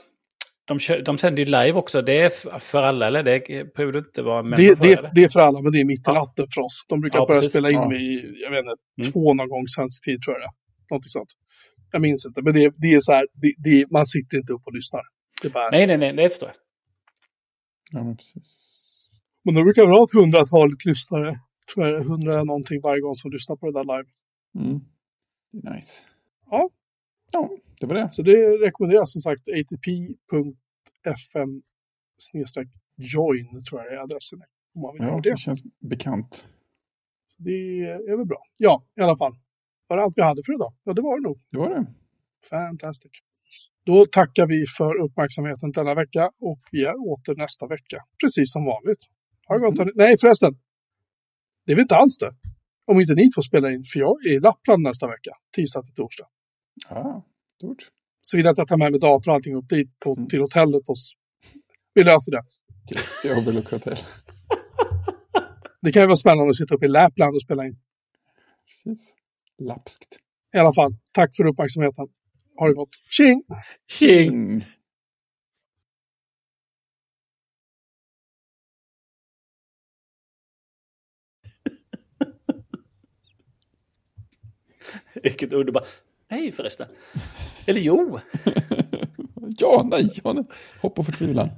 de, kö- de sänder ju live också. Det är för alla eller? Det behöver du inte vara med Det, det, eller? det är för alla, men det är mitt i Ja. natten för oss. De brukar Ja, börja precis. spela in Ja. vid, jag vet inte, Mm. två någon gång svensk tid tror jag. Någonting sånt. Jag minns inte, men det, det är så här, det, det, man sitter inte upp och lyssnar. Det Nej, nej, nej, det förstår jag. Ja, men precis. Men de brukar ha ett hundratalet lyssnare. Tror jag, hundra någonting varje gång som lyssnar på det där live. Mm. Nice. Ja. Ja, det var det. Så det rekommenderas som sagt atp.fm join tror jag är adressen. Om man vill Ja, det. det känns bekant. Så det är väl bra. Ja, i alla fall. Var det allt vi hade för idag? Ja, det var det nog. Det var det. Fantastic. Då tackar vi för uppmärksamheten denna vecka och vi är åter nästa vecka. Precis som vanligt. Ha det gott. hörni. Nej, förresten. Det är väl inte alls det. Om inte ni får spela in, för jag är i Lappland nästa vecka. Tisdag till torsdag. Ja, stort. Så vill jag att jag tar med mig dator och allting upp dit på, Mm. till hotellet. Och vi löser det. Det är Overlook Hotel. Det kan ju vara spännande att sitta uppe i Lappland och spela in. Precis. Lapskt. I alla fall, tack för uppmärksamheten. Ha det gott. Tjing! Tjing! Vilket underbart. Nej förresten. Eller jo. Ja, nej, ja, nej. Hopp och förtvivlan.